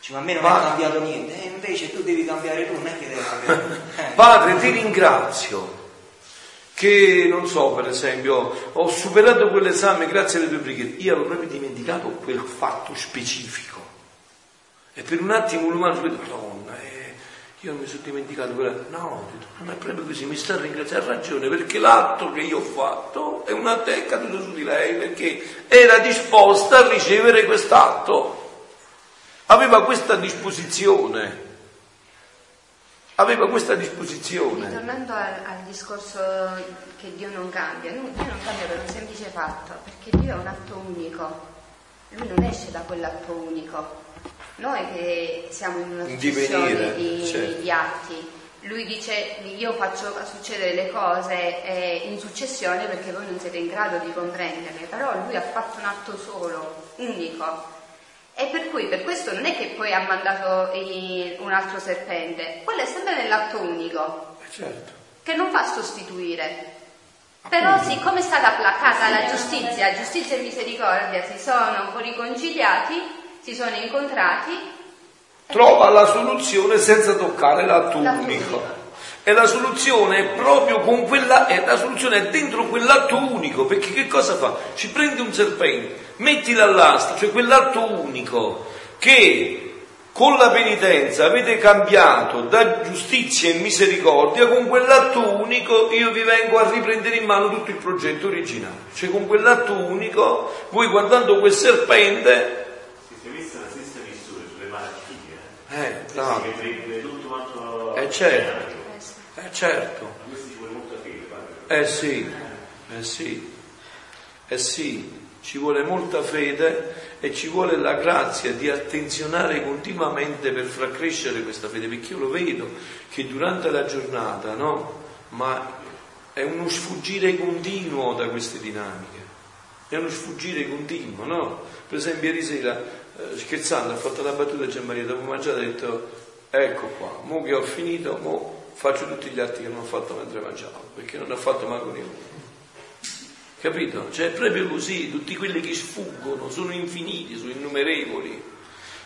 Cioè, ma a me non ma... è cambiato niente, e invece tu devi cambiare tu, non è che devi cambiare tu. Eh. Padre, ti ringrazio che non so, per esempio, ho superato quell'esame grazie alle tue preghiere, io avevo proprio dimenticato quel fatto specifico. E per un attimo l'umano si Madonna, eh, io mi sono dimenticato, quella... no, non è proprio così, mi sta ringraziando, ha ragione, perché l'atto che io ho fatto è un atto che è caduto su di lei, perché era disposta a ricevere quest'atto, aveva questa disposizione aveva questa disposizione. Tornando al, al, discorso che Dio non cambia, Dio non cambia per un semplice fatto, perché Dio è un atto unico, lui non esce da quell'atto unico. Noi che siamo in una successione di, certo. di, atti, lui dice io faccio succedere le cose eh, in successione perché voi non siete in grado di comprenderle, però lui ha fatto un atto solo, unico, e per cui per questo non è che poi ha mandato un altro serpente, quello è sempre nell'atto unico, eh, certo. che non fa sostituire. Però siccome è stata placata la giustizia, giustizia e misericordia si sono riconciliati, si sono incontrati. Trova la soluzione senza toccare l'atto, l'atto unico. E la soluzione è proprio con quella, e la soluzione è dentro quell'atto unico, perché che cosa fa? Ci prende un serpente, mettila all'asta, cioè quell'atto unico che con la penitenza avete cambiato da giustizia e misericordia, con quell'atto unico io vi vengo a riprendere in mano tutto il progetto originale. Cioè con quell'atto unico, voi guardando quel serpente... Si è vista la stessa misura sulle malattie. Eh, no. Che prende tutto quanto... Eh certo, eh certo. A questo ci vuole molta fede, padre. Eh sì, eh sì, eh sì ci vuole molta fede e ci vuole la grazia di attenzionare continuamente per far crescere questa fede, perché io lo vedo che durante la giornata, no? Ma è uno sfuggire continuo da queste dinamiche, è uno sfuggire continuo, no? Per esempio ieri sera, eh, scherzando, ha fatto la battuta a Gian Maria, dopo mangiare ha detto, ecco qua, mo che ho finito, mo faccio tutti gli atti che non ho fatto mentre mangiavo, perché non ho fatto manco niente. Capito? Cioè proprio così, tutti quelli che sfuggono sono infiniti, sono innumerevoli,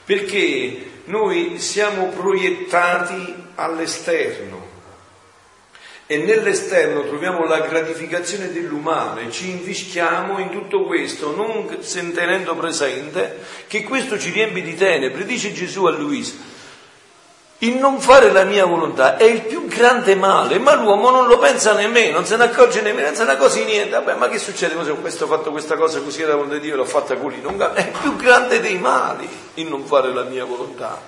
perché noi siamo proiettati all'esterno e nell'esterno troviamo la gratificazione dell'umano e ci invischiamo in tutto questo, non tenendo presente che questo ci riempie di tenebre. Dice Gesù a Luisa, il non fare la mia volontà è il più grande male, ma l'uomo non lo pensa nemmeno, non se ne accorge nemmeno, non se ne accorge niente. Vabbè, ma che succede? Cosa ho questo, fatto questa cosa così era volontà di Dio, l'ho fatta così. È il più grande dei mali il non fare la mia volontà.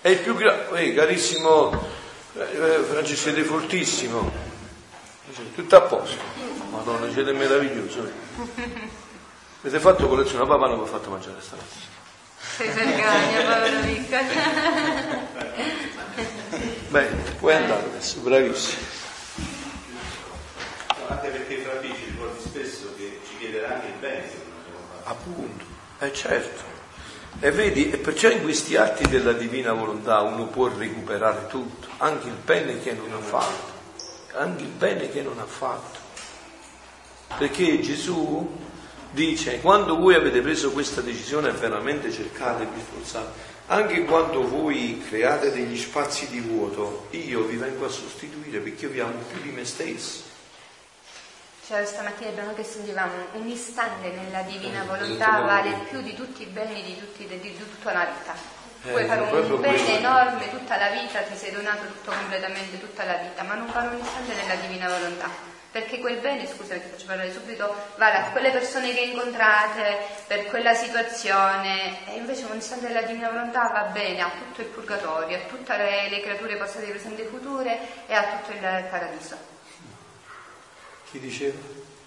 È il più grande. Ehi, carissimo eh, eh, Francesco, siete fortissimo. Tutto a posto. Madonna, siete meravigliosi. Avete fatto colazione? Papà non vi ha fatto mangiare stamattina. Si vergogna, povero piccolo. Bene, puoi andare adesso, bravissimo. Anche perché fra amici ricordi spesso che ci chiederà anche il bene. Appunto, è certo. E vedi, e perciò in questi atti della divina volontà uno può recuperare tutto, anche il bene che non ha fatto, anche il bene che non ha fatto. Perché Gesù dice, quando voi avete preso questa decisione veramente cercate di sforzare, anche quando voi create degli spazi di vuoto, io vi vengo a sostituire perché io vi amo più di me stesso. Cioè stamattina abbiamo che sentivamo un istante nella divina Eh, volontà vale più di tutti i beni di, tutti, di, di tutta la vita. Eh, Puoi fare un bene enorme tutta la vita, ti sei donato tutto completamente tutta la vita, ma non vale un istante nella divina volontà. Perché quel bene, scusa che ti faccio parlare subito, vale a quelle persone che incontrate per quella situazione e invece un istante della divina volontà va bene a tutto il purgatorio, a tutte le, le creature passate, presenti e future e a tutto il paradiso. Chi diceva?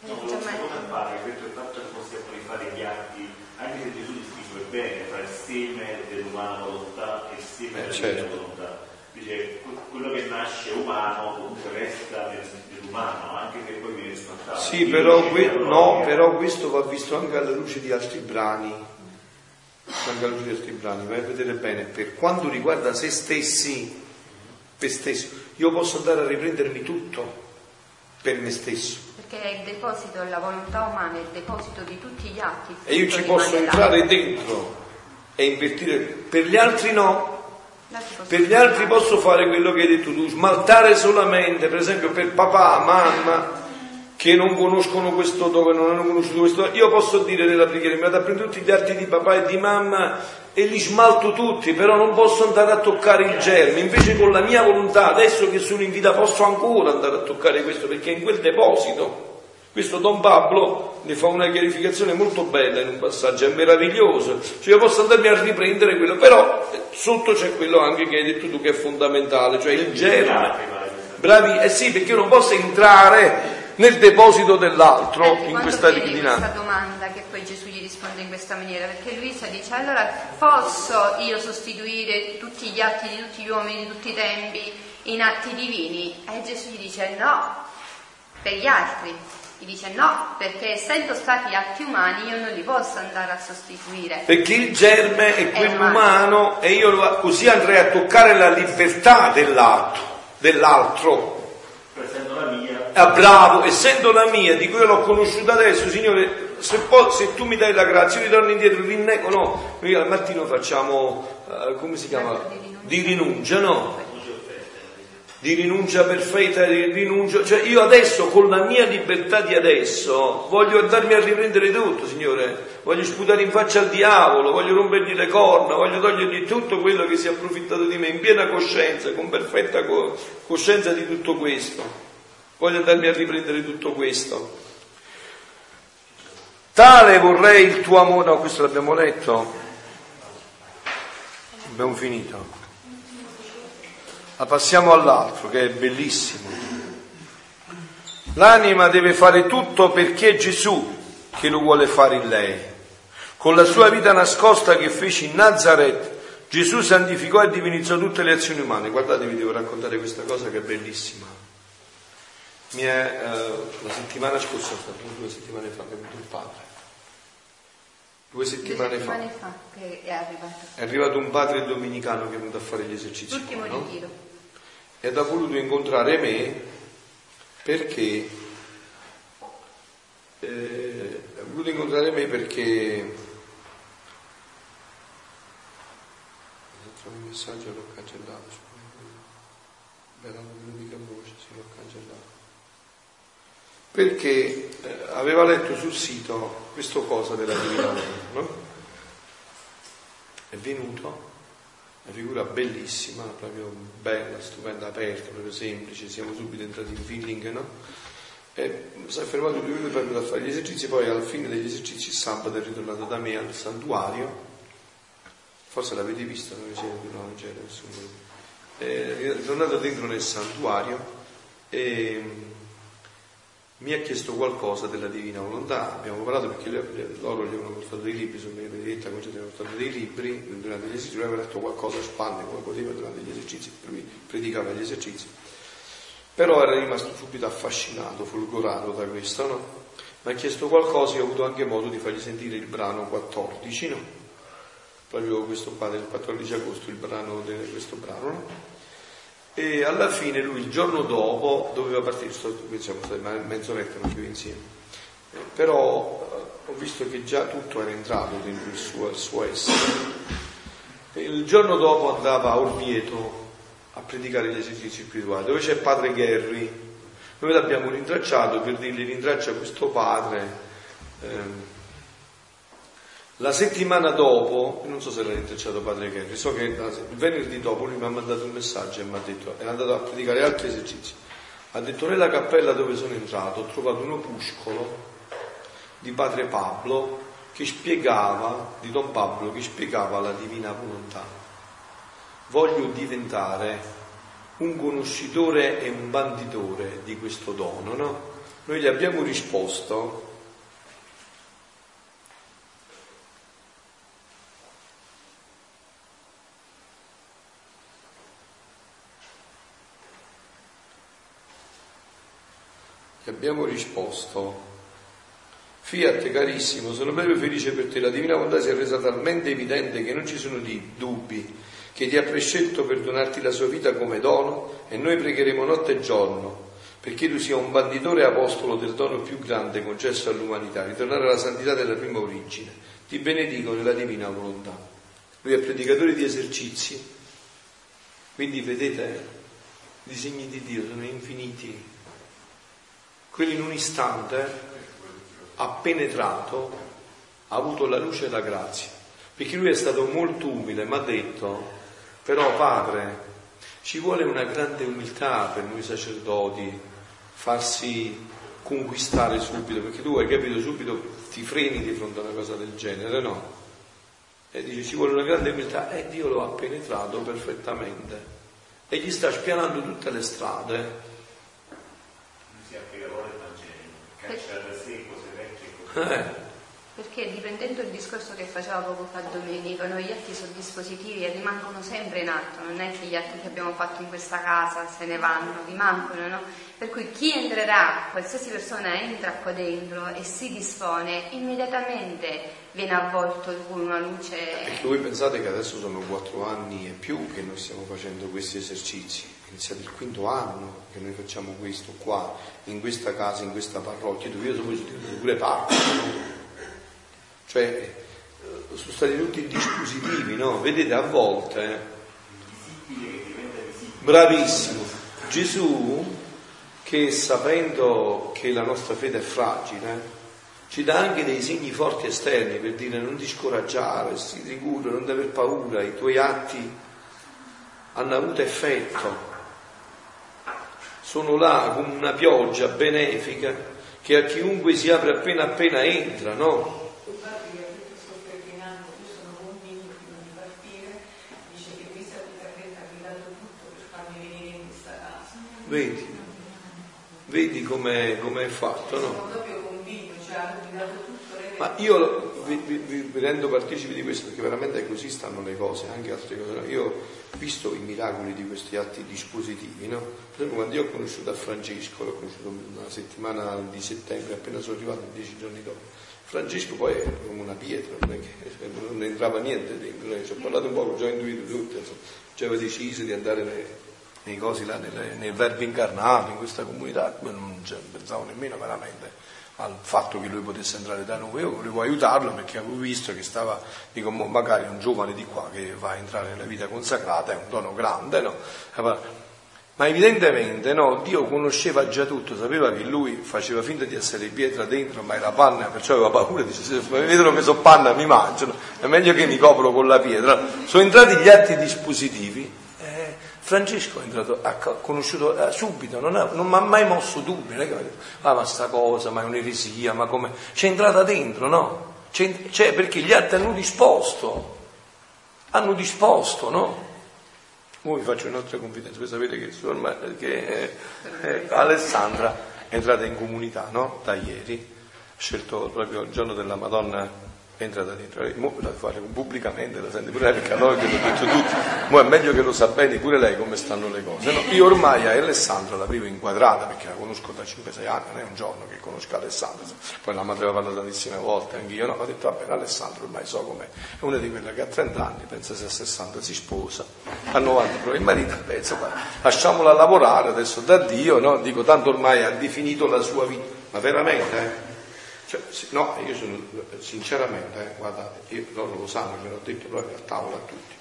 Eh, No, lo secondo parte, detto il fatto che possiamo rifare gli atti, anche se Gesù distingue bene tra il seme dell'umana volontà e il seme Eh, della certo. divina volontà. Dice, que- quello che nasce umano comunque resta del- dell'umano, anche se poi viene sfruttato. Sì, però, que- no, però questo va visto anche alla luce di altri brani. Anche alla luce di altri brani, vai a vedere bene. Per quanto riguarda se stessi, per stesso, io posso andare a riprendermi tutto per me stesso. Perché è il deposito, la volontà umana è il deposito di tutti gli atti. E io ci posso rimane là. entrare dentro e invertire. Per gli altri no. Per gli altri posso fare quello che hai detto tu, smaltare solamente, per esempio per papà, mamma, che non conoscono questo dove, non hanno conosciuto questo. Io posso dire nella preghiera, mi vado a prendere tutti gli atti di papà e di mamma e li smalto tutti, però non posso andare a toccare il germe. Invece con la mia volontà, adesso che sono in vita, posso ancora andare a toccare questo, perché è in quel deposito. Questo Don Pablo ne fa una chiarificazione molto bella in un passaggio, è meraviglioso. Cioè io posso andarmi a riprendere quello, però eh, sotto c'è quello anche che hai detto tu che è fondamentale, cioè il germe. Bravi, eh sì, perché io non posso entrare nel deposito dell'altro Ecco, in questa dinamica. questa domanda che poi Gesù gli risponde in questa maniera, perché Luisa dice allora posso io sostituire tutti gli atti di tutti gli uomini di tutti i tempi in atti divini? E Gesù gli dice no, per gli altri. Gli dice no, perché essendo stati atti umani io non li posso andare a sostituire. Perché il germe è quello umano. umano e io lo- così andrei a toccare la libertà dell'atto, dell'altro. Essendo la mia, Ah, bravo, essendo la mia, di cui io l'ho conosciuta adesso, Signore, se, poi- se tu mi dai la grazia, io ritorno indietro, rinnego, no, noi al mattino facciamo, eh, come si chiama? L'atto di rinuncia. Di rinuncia, no? Di rinuncia perfetta, di rinuncia, cioè io adesso con la mia libertà di adesso voglio andarmi a riprendere tutto, Signore, voglio sputare in faccia al diavolo, voglio rompergli le corna, voglio togliergli tutto quello che si è approfittato di me in piena coscienza, con perfetta co- coscienza di tutto questo. Voglio andarmi a riprendere tutto questo. Tale vorrei il tuo amore. No, questo l'abbiamo letto. Abbiamo finito. Ma passiamo all'altro che è bellissimo. L'anima deve fare tutto perché è Gesù che lo vuole fare in lei. Con la sua vita nascosta che fece in Nazareth, Gesù santificò e divinizzò tutte le azioni umane. Guardate, vi devo raccontare questa cosa che è bellissima. Mi è, eh, la settimana scorsa, due settimane fa, che è venuto il padre. Due Due settimane fa. settimane fa che è arrivato. È arrivato un padre domenicano che è venuto a fare gli esercizi. L'ultimo qua, no? ritiro. Ed ha voluto incontrare me perché eh, ha voluto incontrare me perché un messaggio l'ho cancellato bella melodica voce sì l'ho cancellato perché eh, aveva letto sul sito questo cosa della Divina Volontà, no? è venuto una figura bellissima, proprio bella, stupenda, aperta, proprio semplice, siamo subito entrati in feeling, no? E si è fermato minuti per andare a fare gli esercizi, poi alla fine degli esercizi sabato è ritornato da me al santuario, forse l'avete visto, non c'era, no, non c'era nessuno. È ritornato dentro nel santuario e mi ha chiesto qualcosa della divina volontà. Abbiamo parlato perché loro gli avevano portato dei libri, sono Benedetta Concetta gli avevano portato dei libri, durante gli esercizi lui aveva letto qualcosa a spalle come poteva durante gli esercizi, per lui predicava gli esercizi. Però era rimasto subito affascinato, folgorato da questo, no? Mi ha chiesto qualcosa e ho avuto anche modo di fargli sentire il brano 14, no? Proprio questo qua del 14 agosto, il brano di questo brano, no? E alla fine lui il giorno dopo doveva partire, siamo stati mezz'oretta non più insieme, però eh, ho visto che già tutto era entrato dentro il suo, il suo essere. E il giorno dopo andava a Orvieto a predicare gli esercizi spirituali, dove c'è padre Gherri. Noi l'abbiamo rintracciato per dirgli rintraccia questo padre. Ehm, la settimana dopo, non so se l'ha rintracciato padre Kerry, so che il venerdì dopo lui mi ha mandato un messaggio e mi ha detto, è andato a predicare altri esercizi. Ha detto nella cappella dove sono entrato ho trovato un opuscolo di padre Pablo che spiegava, di Don Pablo, che spiegava la divina volontà. Voglio diventare un conoscitore e un banditore di questo dono, no? Noi gli abbiamo risposto abbiamo risposto, Fiat carissimo, sono proprio felice per te, la divina volontà si è resa talmente evidente che non ci sono dubbi, che ti ha prescelto per donarti la sua vita come dono e noi pregheremo notte e giorno perché tu sia un banditore apostolo del dono più grande concesso all'umanità, ritornare alla santità della prima origine. Ti benedico nella divina volontà. Lui è predicatore di esercizi, quindi vedete, i disegni di Dio sono infiniti quello in un istante ha penetrato, ha avuto la luce e la grazia, perché lui è stato molto umile, mi ha detto, però padre, ci vuole una grande umiltà per noi sacerdoti farsi conquistare subito, perché tu hai capito subito, ti freni di fronte a una cosa del genere, no? E dice ci vuole una grande umiltà. E Dio lo ha penetrato perfettamente. E gli sta spianando tutte le strade Eh. Perché riprendendo il discorso che faceva poco fa Domenico, noi gli atti soddispositivi rimangono sempre in atto, non è che gli atti che abbiamo fatto in questa casa se ne vanno, rimangono, no? Per cui chi entrerà, qualsiasi persona entra qua dentro e si dispone, immediatamente viene avvolto con una luce. Perché voi pensate che adesso sono quattro anni e più che noi stiamo facendo questi esercizi, è iniziato il quinto anno che noi facciamo questo qua, in questa casa, in questa parrocchia, dove io sono pure parte. Cioè, eh, sono stati tutti dispositivi, no? Vedete, a volte, bravissimo, Gesù, che sapendo che la nostra fede è fragile, ci dà anche dei segni forti esterni per dire non ti scoraggiare, sii sicuro, non aver paura, i tuoi atti hanno avuto effetto, sono là come una pioggia benefica che a chiunque si apre appena appena entra, no? Vedi, vedi come è fatto, no? Ma io vi, vi, vi, rendo partecipi di questo perché veramente così stanno le cose, anche altre cose. No? Io ho visto i miracoli di questi atti dispositivi, no? Per esempio quando io ho conosciuto a Francesco, l'ho conosciuto una settimana di settembre, appena sono arrivato, dieci giorni dopo. Francesco poi è come una pietra, non, che, non entrava niente dentro, ci ho parlato un po', già intuito tutto, insomma, ci aveva deciso di andare nei, nei cosi là, nel, nel verbo incarnato, in questa comunità, non pensavo nemmeno veramente al fatto che lui potesse entrare da noi, io volevo aiutarlo perché avevo visto che stava, dico, magari un giovane di qua che va a entrare nella vita consacrata, è un dono grande, no? Ma evidentemente no, Dio conosceva già tutto, sapeva che lui faceva finta di essere pietra dentro, ma era panna, perciò aveva paura, dice se vedono che sono panna mi mangiano, è meglio che mi copro con la pietra. Sono entrati gli atti dispositivi Francesco è entrato, ha conosciuto eh, subito, non, ha, non mi ha mai mosso dubbi, non è che ah ma sta cosa, ma è un'eresia, ma come... C'è entrata dentro, no? C'è, c'è perché gli altri hanno disposto, hanno disposto, no? Ora vi faccio un'altra confidenza, voi sapete che, che eh, eh, Alessandra entrata in comunità, no? Da ieri, ha scelto proprio il giorno della Madonna entra da dentro, mo la fare pubblicamente, la sente pure perché allora che l'ho detto tutti, mo è meglio che lo sa bene pure lei come stanno le cose. No, io ormai a Alessandro l'avevo inquadrata perché la conosco da 5-6 anni, non è un giorno che conosco Alessandro, poi la madre aveva parlato tantissime volte, anche io no, ho detto va bene Alessandro ormai so com'è, è una di quelle che a 30 anni, pensa se a 60 si sposa, a 90 però il marito pensa, lasciamola lavorare adesso da Dio, no? dico tanto ormai ha definito la sua vita, ma veramente eh? Cioè, no, io sono sinceramente, eh, guardate, io, loro lo sanno, me l'ho detto proprio a tavola a tutti.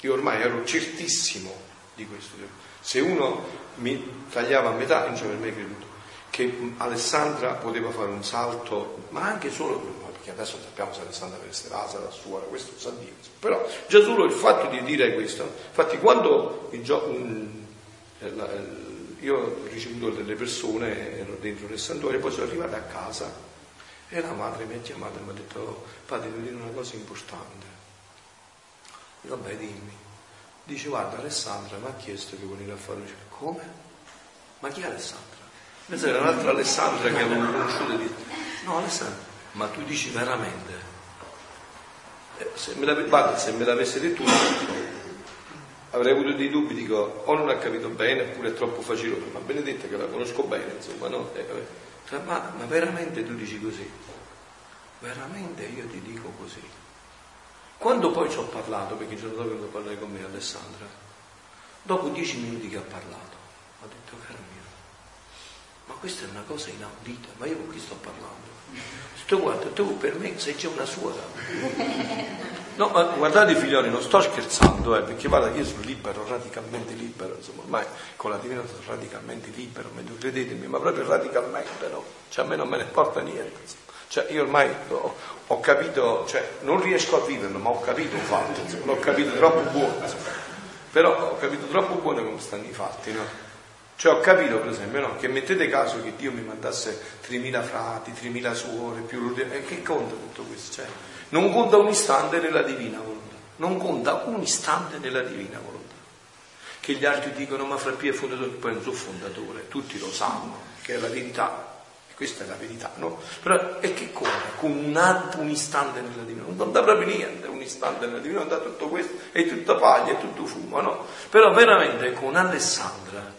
Io ormai ero certissimo di questo. Se uno mi tagliava a metà, non ci avrei mai creduto. Che Alessandra poteva fare un salto, ma anche solo perché adesso sappiamo se Alessandra resterà, sarà sua, questo sa Dio. Però già solo il fatto di dire questo, infatti quando gio- un, io ho ricevuto delle persone, ero dentro il santuario, poi sono arrivato a casa e la madre mi ha chiamato e mi ha detto, padre, devo dire una cosa importante. Vabbè, dimmi. Dice, guarda, Alessandra mi ha chiesto di venire a fare un Come? Ma chi è Alessandra? Questa era un'altra Alessandra che avevo conosciuto detto, no Alessandra, ma tu dici veramente? Eh, se, me guarda, se me l'avesse detto avrei avuto dei dubbi, dico, o non ha capito bene, oppure è troppo facile, ma Benedetta che la conosco bene, insomma, no? Eh, ma, ma veramente tu dici così? Veramente io ti dico così. Quando poi ci ho parlato, perché il giorno dopo venuto a parlare con me Alessandra, dopo dieci minuti che ha parlato, ho detto, caro mio, ma questa è una cosa inaudita, ma io con chi sto parlando? Ho detto, guarda, tu per me sei già una suora. No, ma guardate figlioli, non sto scherzando, eh, perché guarda, io sono libero, radicalmente libero, insomma, ormai con la divina sono radicalmente libero, credetemi, ma proprio radicalmente, no? Cioè a me non me ne importa niente. Insomma. Cioè io ormai ho, ho, capito, cioè non riesco a viverlo, ma ho capito un fatto, insomma, l'ho capito troppo buono, insomma. però ho capito troppo buono come stanno i fatti, no? Cioè ho capito per esempio no, che mettete caso che Dio mi mandasse 3.000 frati, 3.000 suore, più... E che conta tutto questo? Cioè, non conta un istante nella divina volontà, non conta un istante nella divina volontà. Che gli altri dicono ma fra Pio è fondatore, poi non sono fondatore, tutti lo sanno, che è la verità, questa è la verità, no? Però e che conta? Con un attimo, un istante nella divina, non conta proprio niente, un istante nella divina, da tutto questo, è tutta paglia, è tutto fumo, no? Però veramente con Alessandra,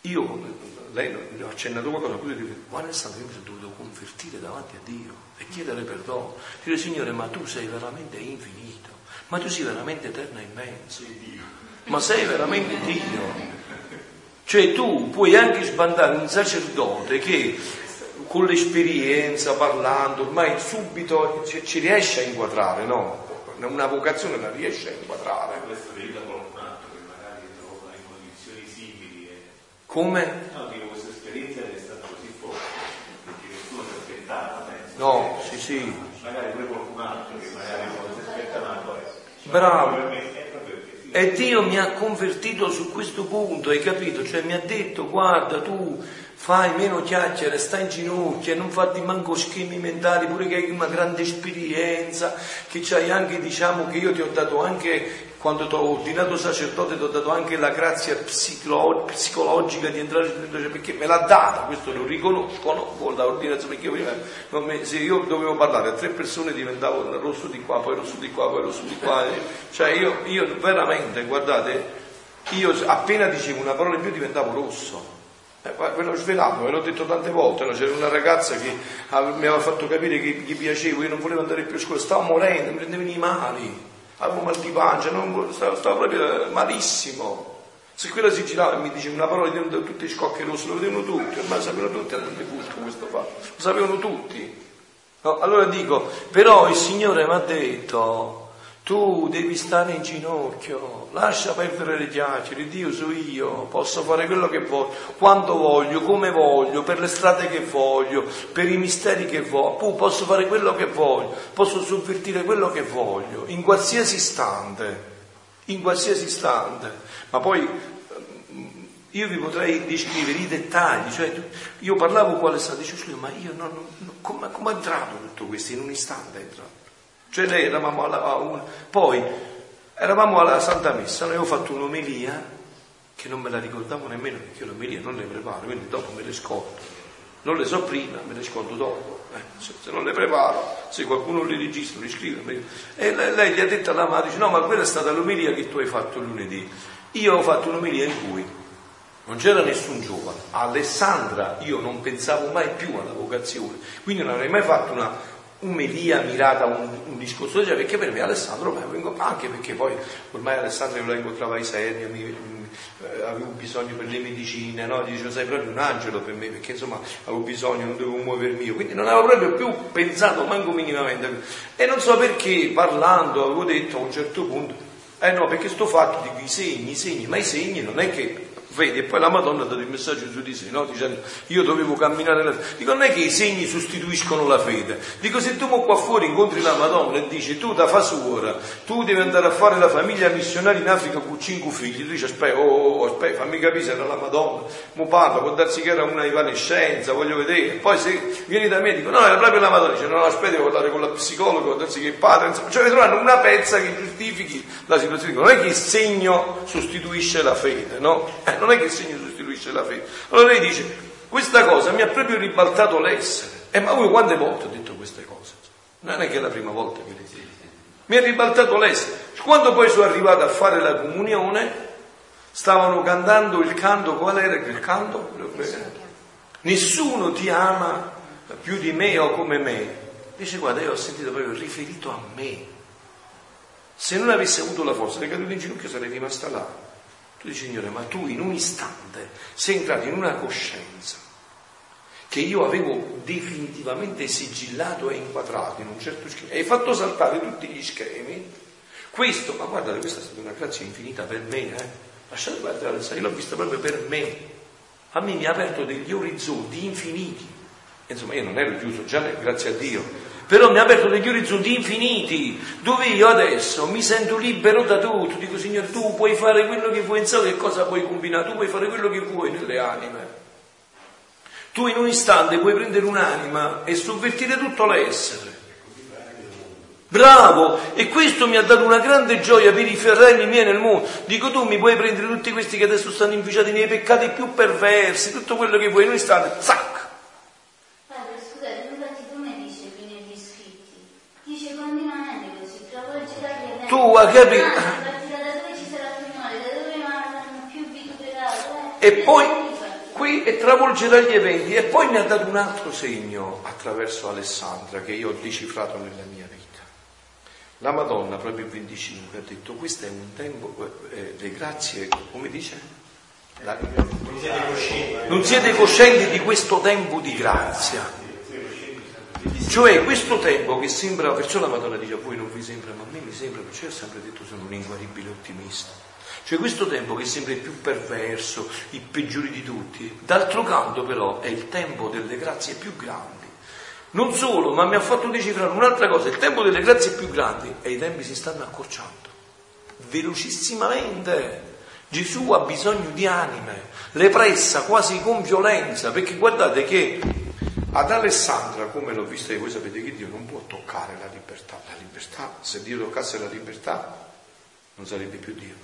io, lei le ho accennato qualcosa, poi dico, ma Alessandra io mi sono dovuto convertire davanti a Dio e chiedere perdono. Dire Signore, ma tu sei veramente infinito, ma tu sei veramente eterno e immenso. Ma sei veramente Dio. Cioè tu puoi anche sbandare un sacerdote che con l'esperienza, parlando, ormai subito ci, ci riesce a inquadrare, no? Una vocazione la riesce a inquadrare. Questo vita qualcun altro che magari trova in condizioni simili. Come? No, dico, questa esperienza è stata così forte, perché nessuno si aspettava, penso. No, sì, sì. Magari pure qualcun altro che magari non si aspettava, poi... Bravo. E Dio mi ha convertito su questo punto, hai capito? Cioè mi ha detto, guarda tu fai meno chiacchiere, stai in ginocchio non fatti manco schemi mentali, pure che hai una grande esperienza, che c'hai anche, diciamo, che io ti ho dato anche quando ti ho ordinato sacerdote ti ho dato anche la grazia psicolo- psicologica di entrare dentro, cioè perché me l'ha data, questo lo riconosco, no? Con l'ordinazione, perché io prima, me, se io dovevo parlare a tre persone diventavo rosso di qua, poi rosso di qua, poi rosso di qua, cioè io, io veramente, guardate, io appena dicevo una parola in più diventavo rosso. Eh, ve l'ho svelato, ve l'ho detto tante volte, no? c'era una ragazza che mi aveva fatto capire che gli piacevo, io non volevo andare più a scuola, stavo morendo, mi prendevano i mali avevo mal di pancia, non, stavo, stavo, proprio malissimo. Se quella si girava e mi diceva una parola di tutti scocchi rossi, lo vedevano tutti, ormai sapevano tutti a dove fusto questo fatto, lo sapevano tutti. No? Allora dico, però il Signore mi ha detto, tu devi stare in ginocchio, lascia perdere le chiacchiere, Dio so io, posso fare quello che voglio, quando voglio, come voglio, per le strade che voglio, per i misteri che voglio, posso fare quello che voglio, posso sovvertire quello che voglio, in qualsiasi istante, in qualsiasi istante. Ma poi mm, io vi potrei descrivere i dettagli, cioè io parlavo quale stato, dicevo, ma io non, non, come, come è entrato tutto questo? In un istante è entrato. Cioè lei eravamo alla, una, poi eravamo alla Santa Messa, noi avevo fatto un'omelia che non me la ricordavo nemmeno perché l'omelia non le preparo, quindi dopo me le scordo. non le so prima, me le sconto dopo. Eh, se, se, non le preparo, se qualcuno le registra, le scrive. E lei, lei, gli ha detto alla madre, dice, no, ma quella è stata l'omelia che tu hai fatto lunedì. Io ho fatto un'omelia in cui non c'era nessun giovane. Alessandra, io non pensavo mai più alla vocazione, quindi non avrei mai fatto una umelia mirata a un, un discorso del genere, perché per me Alessandro ormai vengo, anche perché poi ormai Alessandro la incontrava ai serni, avevo bisogno per le medicine, no? Dicevo sei proprio un angelo per me, perché insomma avevo bisogno, non dovevo muovermi io, quindi non avevo proprio più pensato manco minimamente. E non so perché parlando avevo detto a un certo punto, eh no, perché sto fatto dico i segni, i segni, ma i segni non è che vedi, e poi la Madonna ha dato il messaggio su di sé, no? dicendo io dovevo camminare nella fede. Dico, non è che i segni sostituiscono la fede. Dico, se tu qua fuori incontri la Madonna e dici, tu da fa suora, tu devi andare a fare la famiglia missionaria in Africa con cinque figli, tu dici, aspetta, oh, oh, aspetta, fammi capire se era la Madonna. Mo parla, può darsi che era una evanescenza, voglio vedere. Poi se vieni da me dico, no, era proprio la Madonna, dice, no, aspetta, devo parlare con la psicologa, può darsi che il padre, insomma, cioè trovano una pezza che giustifichi la situazione. Non è che il segno sostituisce la fede, no? Eh, non è che il segno sostituisce la fede. Allora lei dice, questa cosa mi ha proprio ribaltato l'essere. E ma voi quante volte ho detto queste cose? Non è che è la prima volta che le dico. Mi ha ribaltato l'essere. Quando poi sono arrivato a fare la comunione, stavano cantando il canto, qual era il canto? Nessuno ti ama più di me o come me. Dice guarda, io ho sentito proprio riferito a me. Se non avessi avuto la forza di cadere in ginocchio sarei rimasta là. Tu dici, Signore, ma tu in un istante sei entrato in una coscienza che io avevo definitivamente sigillato e inquadrato in un certo schema. Hai fatto saltare tutti gli schemi. Questo, ma guardate, questa è stata una grazia infinita per me, eh? Lasciate guardare, io l'ho vista proprio per me. A me mi ha aperto degli orizzonti infiniti. Insomma, io non ero chiuso, già grazie a Dio, però mi ha aperto degli orizzonti infiniti, dove io adesso mi sento libero da tutto. Dico, Signore, tu puoi fare quello che vuoi, non che cosa puoi combinare, tu puoi fare quello che vuoi nelle anime. Tu in un istante puoi prendere un'anima e sovvertire tutto l'essere. Bravo! E questo mi ha dato una grande gioia per i fratelli miei nel mondo. Dico, tu mi puoi prendere tutti questi che adesso stanno inficiati nei peccati più perversi, tutto quello che vuoi in un istante, zac! Tu hai capito? E poi qui e travolgerà gli eventi e poi mi ha dato un altro segno attraverso Alessandra che io ho decifrato nella mia vita. La Madonna proprio il 25 ha detto questo è un tempo, eh, le grazie, come dice? La, non siete coscienti di questo tempo di grazia. Cioè questo tempo che sembra, perciò la Madonna dice a voi non vi sembra, ma a me mi sembra, perciò ho sempre detto sono un inguaribile ottimista. Cioè questo tempo che sembra il più perverso, il peggiore di tutti, d'altro canto però è il tempo delle grazie più grandi. Non solo, ma mi ha fatto decifrare un'altra cosa, il tempo delle grazie più grandi e i tempi si stanno accorciando, velocissimamente. Gesù ha bisogno di anime, le pressa quasi con violenza, perché guardate che ad Alessandra, come l'ho vista io, voi sapete che Dio non può toccare la libertà. La libertà, se Dio toccasse la libertà, non sarebbe più Dio.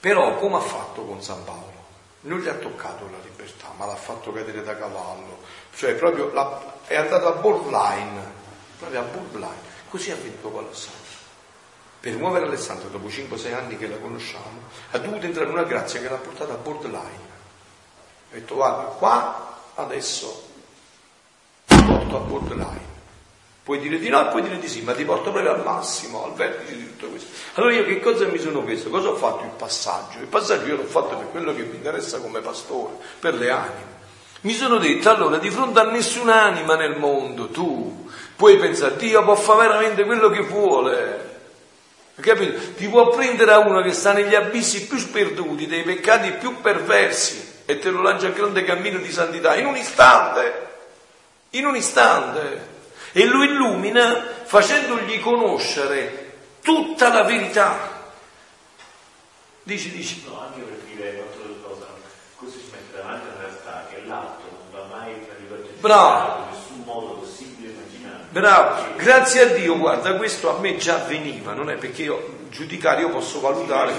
Però, come ha fatto con San Paolo? Non gli ha toccato la libertà, ma l'ha fatto cadere da cavallo. Cioè, proprio la, è andato a borderline, proprio a borderline. Così ha vinto con Alessandro. Per muovere Alessandro, dopo 5-6 anni che la conosciamo, ha dovuto entrare in una grazia che l'ha portata a borderline. Ha detto, guarda, qua adesso a borderline. Puoi dire di no e puoi dire di sì, ma ti porto proprio al massimo, al vertice di tutto questo. Allora io che cosa mi sono chiesto? Cosa ho fatto il passaggio? Il passaggio io l'ho fatto per quello che mi interessa come pastore, per le anime. Mi sono detto, allora, di fronte a nessun'anima nel mondo, tu puoi pensare, Dio può fare veramente quello che vuole. Capito? Ti può prendere a uno che sta negli abissi più sperduti, dei peccati più perversi, e te lo lancia al grande cammino di santità in un istante in un istante e lo illumina facendogli conoscere tutta la verità. Dici, dici. No, anche per dire un'altra cosa, così si mette davanti alla realtà che l'atto non va mai Bravo. in nessun modo possibile immaginare. Bravo, grazie a Dio, guarda, questo a me già veniva, non è perché io giudicare, io posso valutare,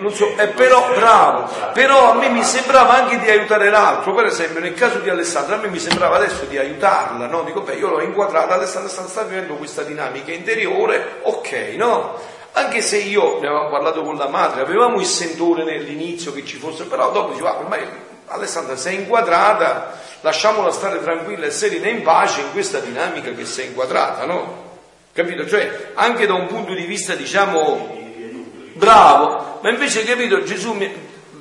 non so, è però bravo, però a me mi sembrava anche di aiutare l'altro, per esempio nel caso di Alessandra, a me mi sembrava adesso di aiutarla, no? Dico, beh, io l'ho inquadrata, Alessandra sta, sta vivendo questa dinamica interiore, ok, no? Anche se io, ne avevamo parlato con la madre, avevamo il sentore nell'inizio che ci fosse, però dopo diceva, ah, ormai Alessandra sei inquadrata, lasciamola stare tranquilla e serena in pace in questa dinamica che sei inquadrata, no? Capito? Cioè, anche da un punto di vista, diciamo, bravo, ma invece, capito, Gesù mi,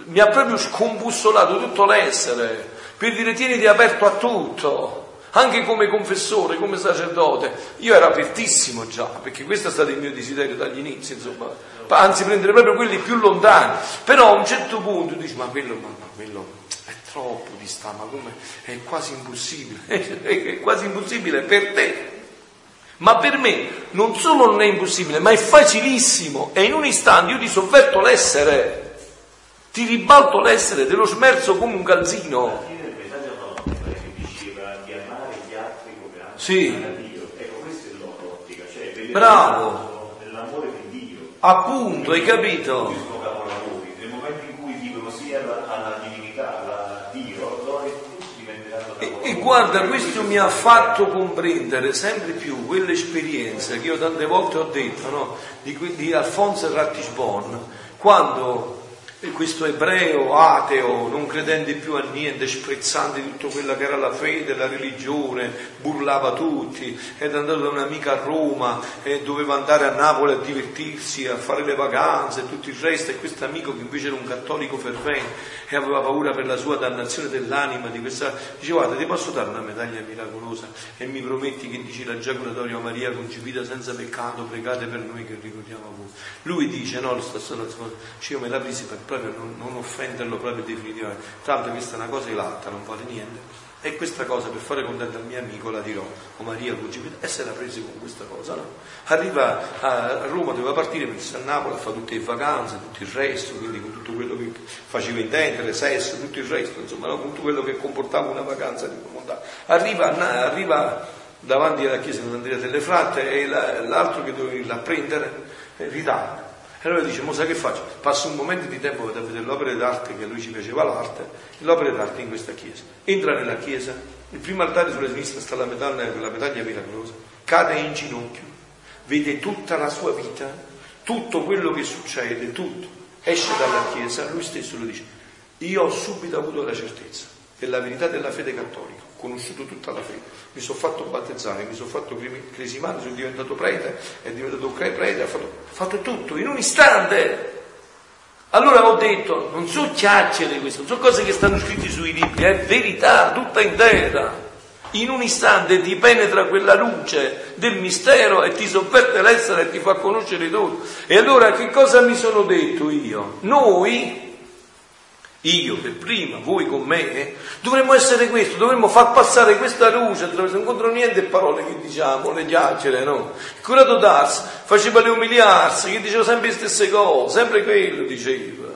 mi ha proprio scombussolato tutto l'essere per dire tieniti aperto a tutto anche come confessore, come sacerdote, io ero apertissimo già, perché questo è stato il mio desiderio dagli inizi, insomma, anzi prendere proprio quelli più lontani, però a un certo punto dici, ma quello, ma, quello è troppo di sta, ma come, è quasi impossibile, è quasi impossibile per te, ma per me non solo non è impossibile, ma è facilissimo e in un istante io ti sovverto l'essere, ti ribalto l'essere, te lo smerzo come un calzino. Sì. Ecco, questa è l'ottica, cioè Bravo. nell'amore di Dio. Appunto, hai capito? Nel momento in cui vivono sia alla, alla divinità, alla Dio, loro tutti diventeranno E, capolavori. e guarda, questo mi ha fatto comprendere sempre più quell'esperienza che io tante volte ho detto, no? di, di Alfonso Rattisbon, quando questo ebreo ateo, non credente più a niente, sprezzante tutto quello che era la fede, la religione, burlava tutti, ed andato da un'amica a Roma e doveva andare a Napoli a divertirsi, a fare le vacanze e tutto il resto, e questo amico che invece era un cattolico fervente e aveva paura per la sua dannazione dell'anima, di questa, dice guarda ti posso dare una medaglia miracolosa e mi prometti che dici la giaculatoria a Maria concepita senza peccato, pregate per noi che ricordiamo voi. Lui dice no, lo stesso dice io me la presi per proprio non, non offenderlo proprio definitivamente, tanto questa è una cosa elatta, non vale niente. E questa cosa per fare contento al mio amico la dirò, o Maria concepita, e se la prese con questa cosa, no? Arriva a Roma, doveva partire per a Napoli a fare tutte le vacanze, tutto il resto, quindi con tutto quello che faceva intendere, sesso, tutto il resto, insomma, no? con tutto quello che comportava una vacanza di montagna. Arriva, arriva davanti alla chiesa di Andrea delle Fratte e la- l'altro che doveva prendere eh, ritarda. E allora dice, ma sai che faccio? Passo un momento di tempo per vedere l'opera d'arte, che a lui ci piaceva l'arte, e l'opera d'arte in questa chiesa. Entra nella chiesa, il primo altare sulla sinistra sta la medaglia, la medaglia miracolosa, cade in ginocchio, vede tutta la sua vita, tutto quello che succede, tutto. Esce dalla chiesa, lui stesso lo dice, io ho subito avuto la certezza della verità della fede cattolica, conosciuto tutta la fede, mi sono fatto battezzare, mi sono fatto cresimare, sono diventato prete, è diventato prete, ha fatto, fatto tutto in un istante. Allora ho detto, non sono chiacchiere queste, non sono cose che stanno scritte sui libri, è verità tutta intera. In un istante ti penetra quella luce del mistero e ti sovverte l'essere e ti fa conoscere tutto. E allora che cosa mi sono detto io? Noi, io per prima, voi con me, eh, dovremmo essere questo, dovremmo far passare questa luce attraverso non contro niente parole che diciamo, le chiacchiere, no? Il curato d'Ars faceva le umiliarsi, che diceva sempre le stesse cose, sempre quello diceva.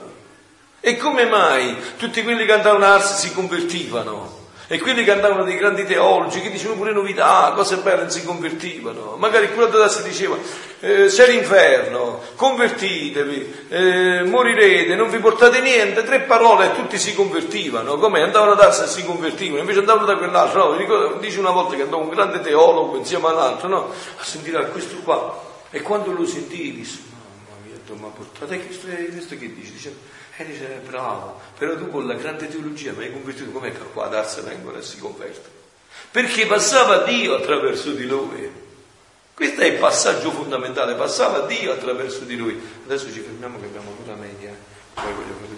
E come mai tutti quelli che andavano a Ars si convertivano? E quelli che andavano dei grandi teologi, che dicevano pure novità, cose belle, si convertivano. Magari il curato d'Ars diceva, eh, c'è l'inferno, convertitevi, eh, morirete, non vi portate niente, tre parole e tutti si convertivano. Come? Andavano Ars e si convertivano, invece andavano da quell'altro. No, dice una volta che andò un grande teologo insieme all'altro, no? A sentire a questo qua. E quando lo sentì, disse, mamma mia, ma portate questo, questo che dice? Dice, e dice, bravo, però tu con la grande teologia mi hai convertito, com'è che qua ad Ars vengono e si convertono? Perché passava Dio attraverso di lui. Questo è il passaggio fondamentale, passava Dio attraverso di lui. Adesso ci fermiamo che abbiamo una media, poi voglio vedere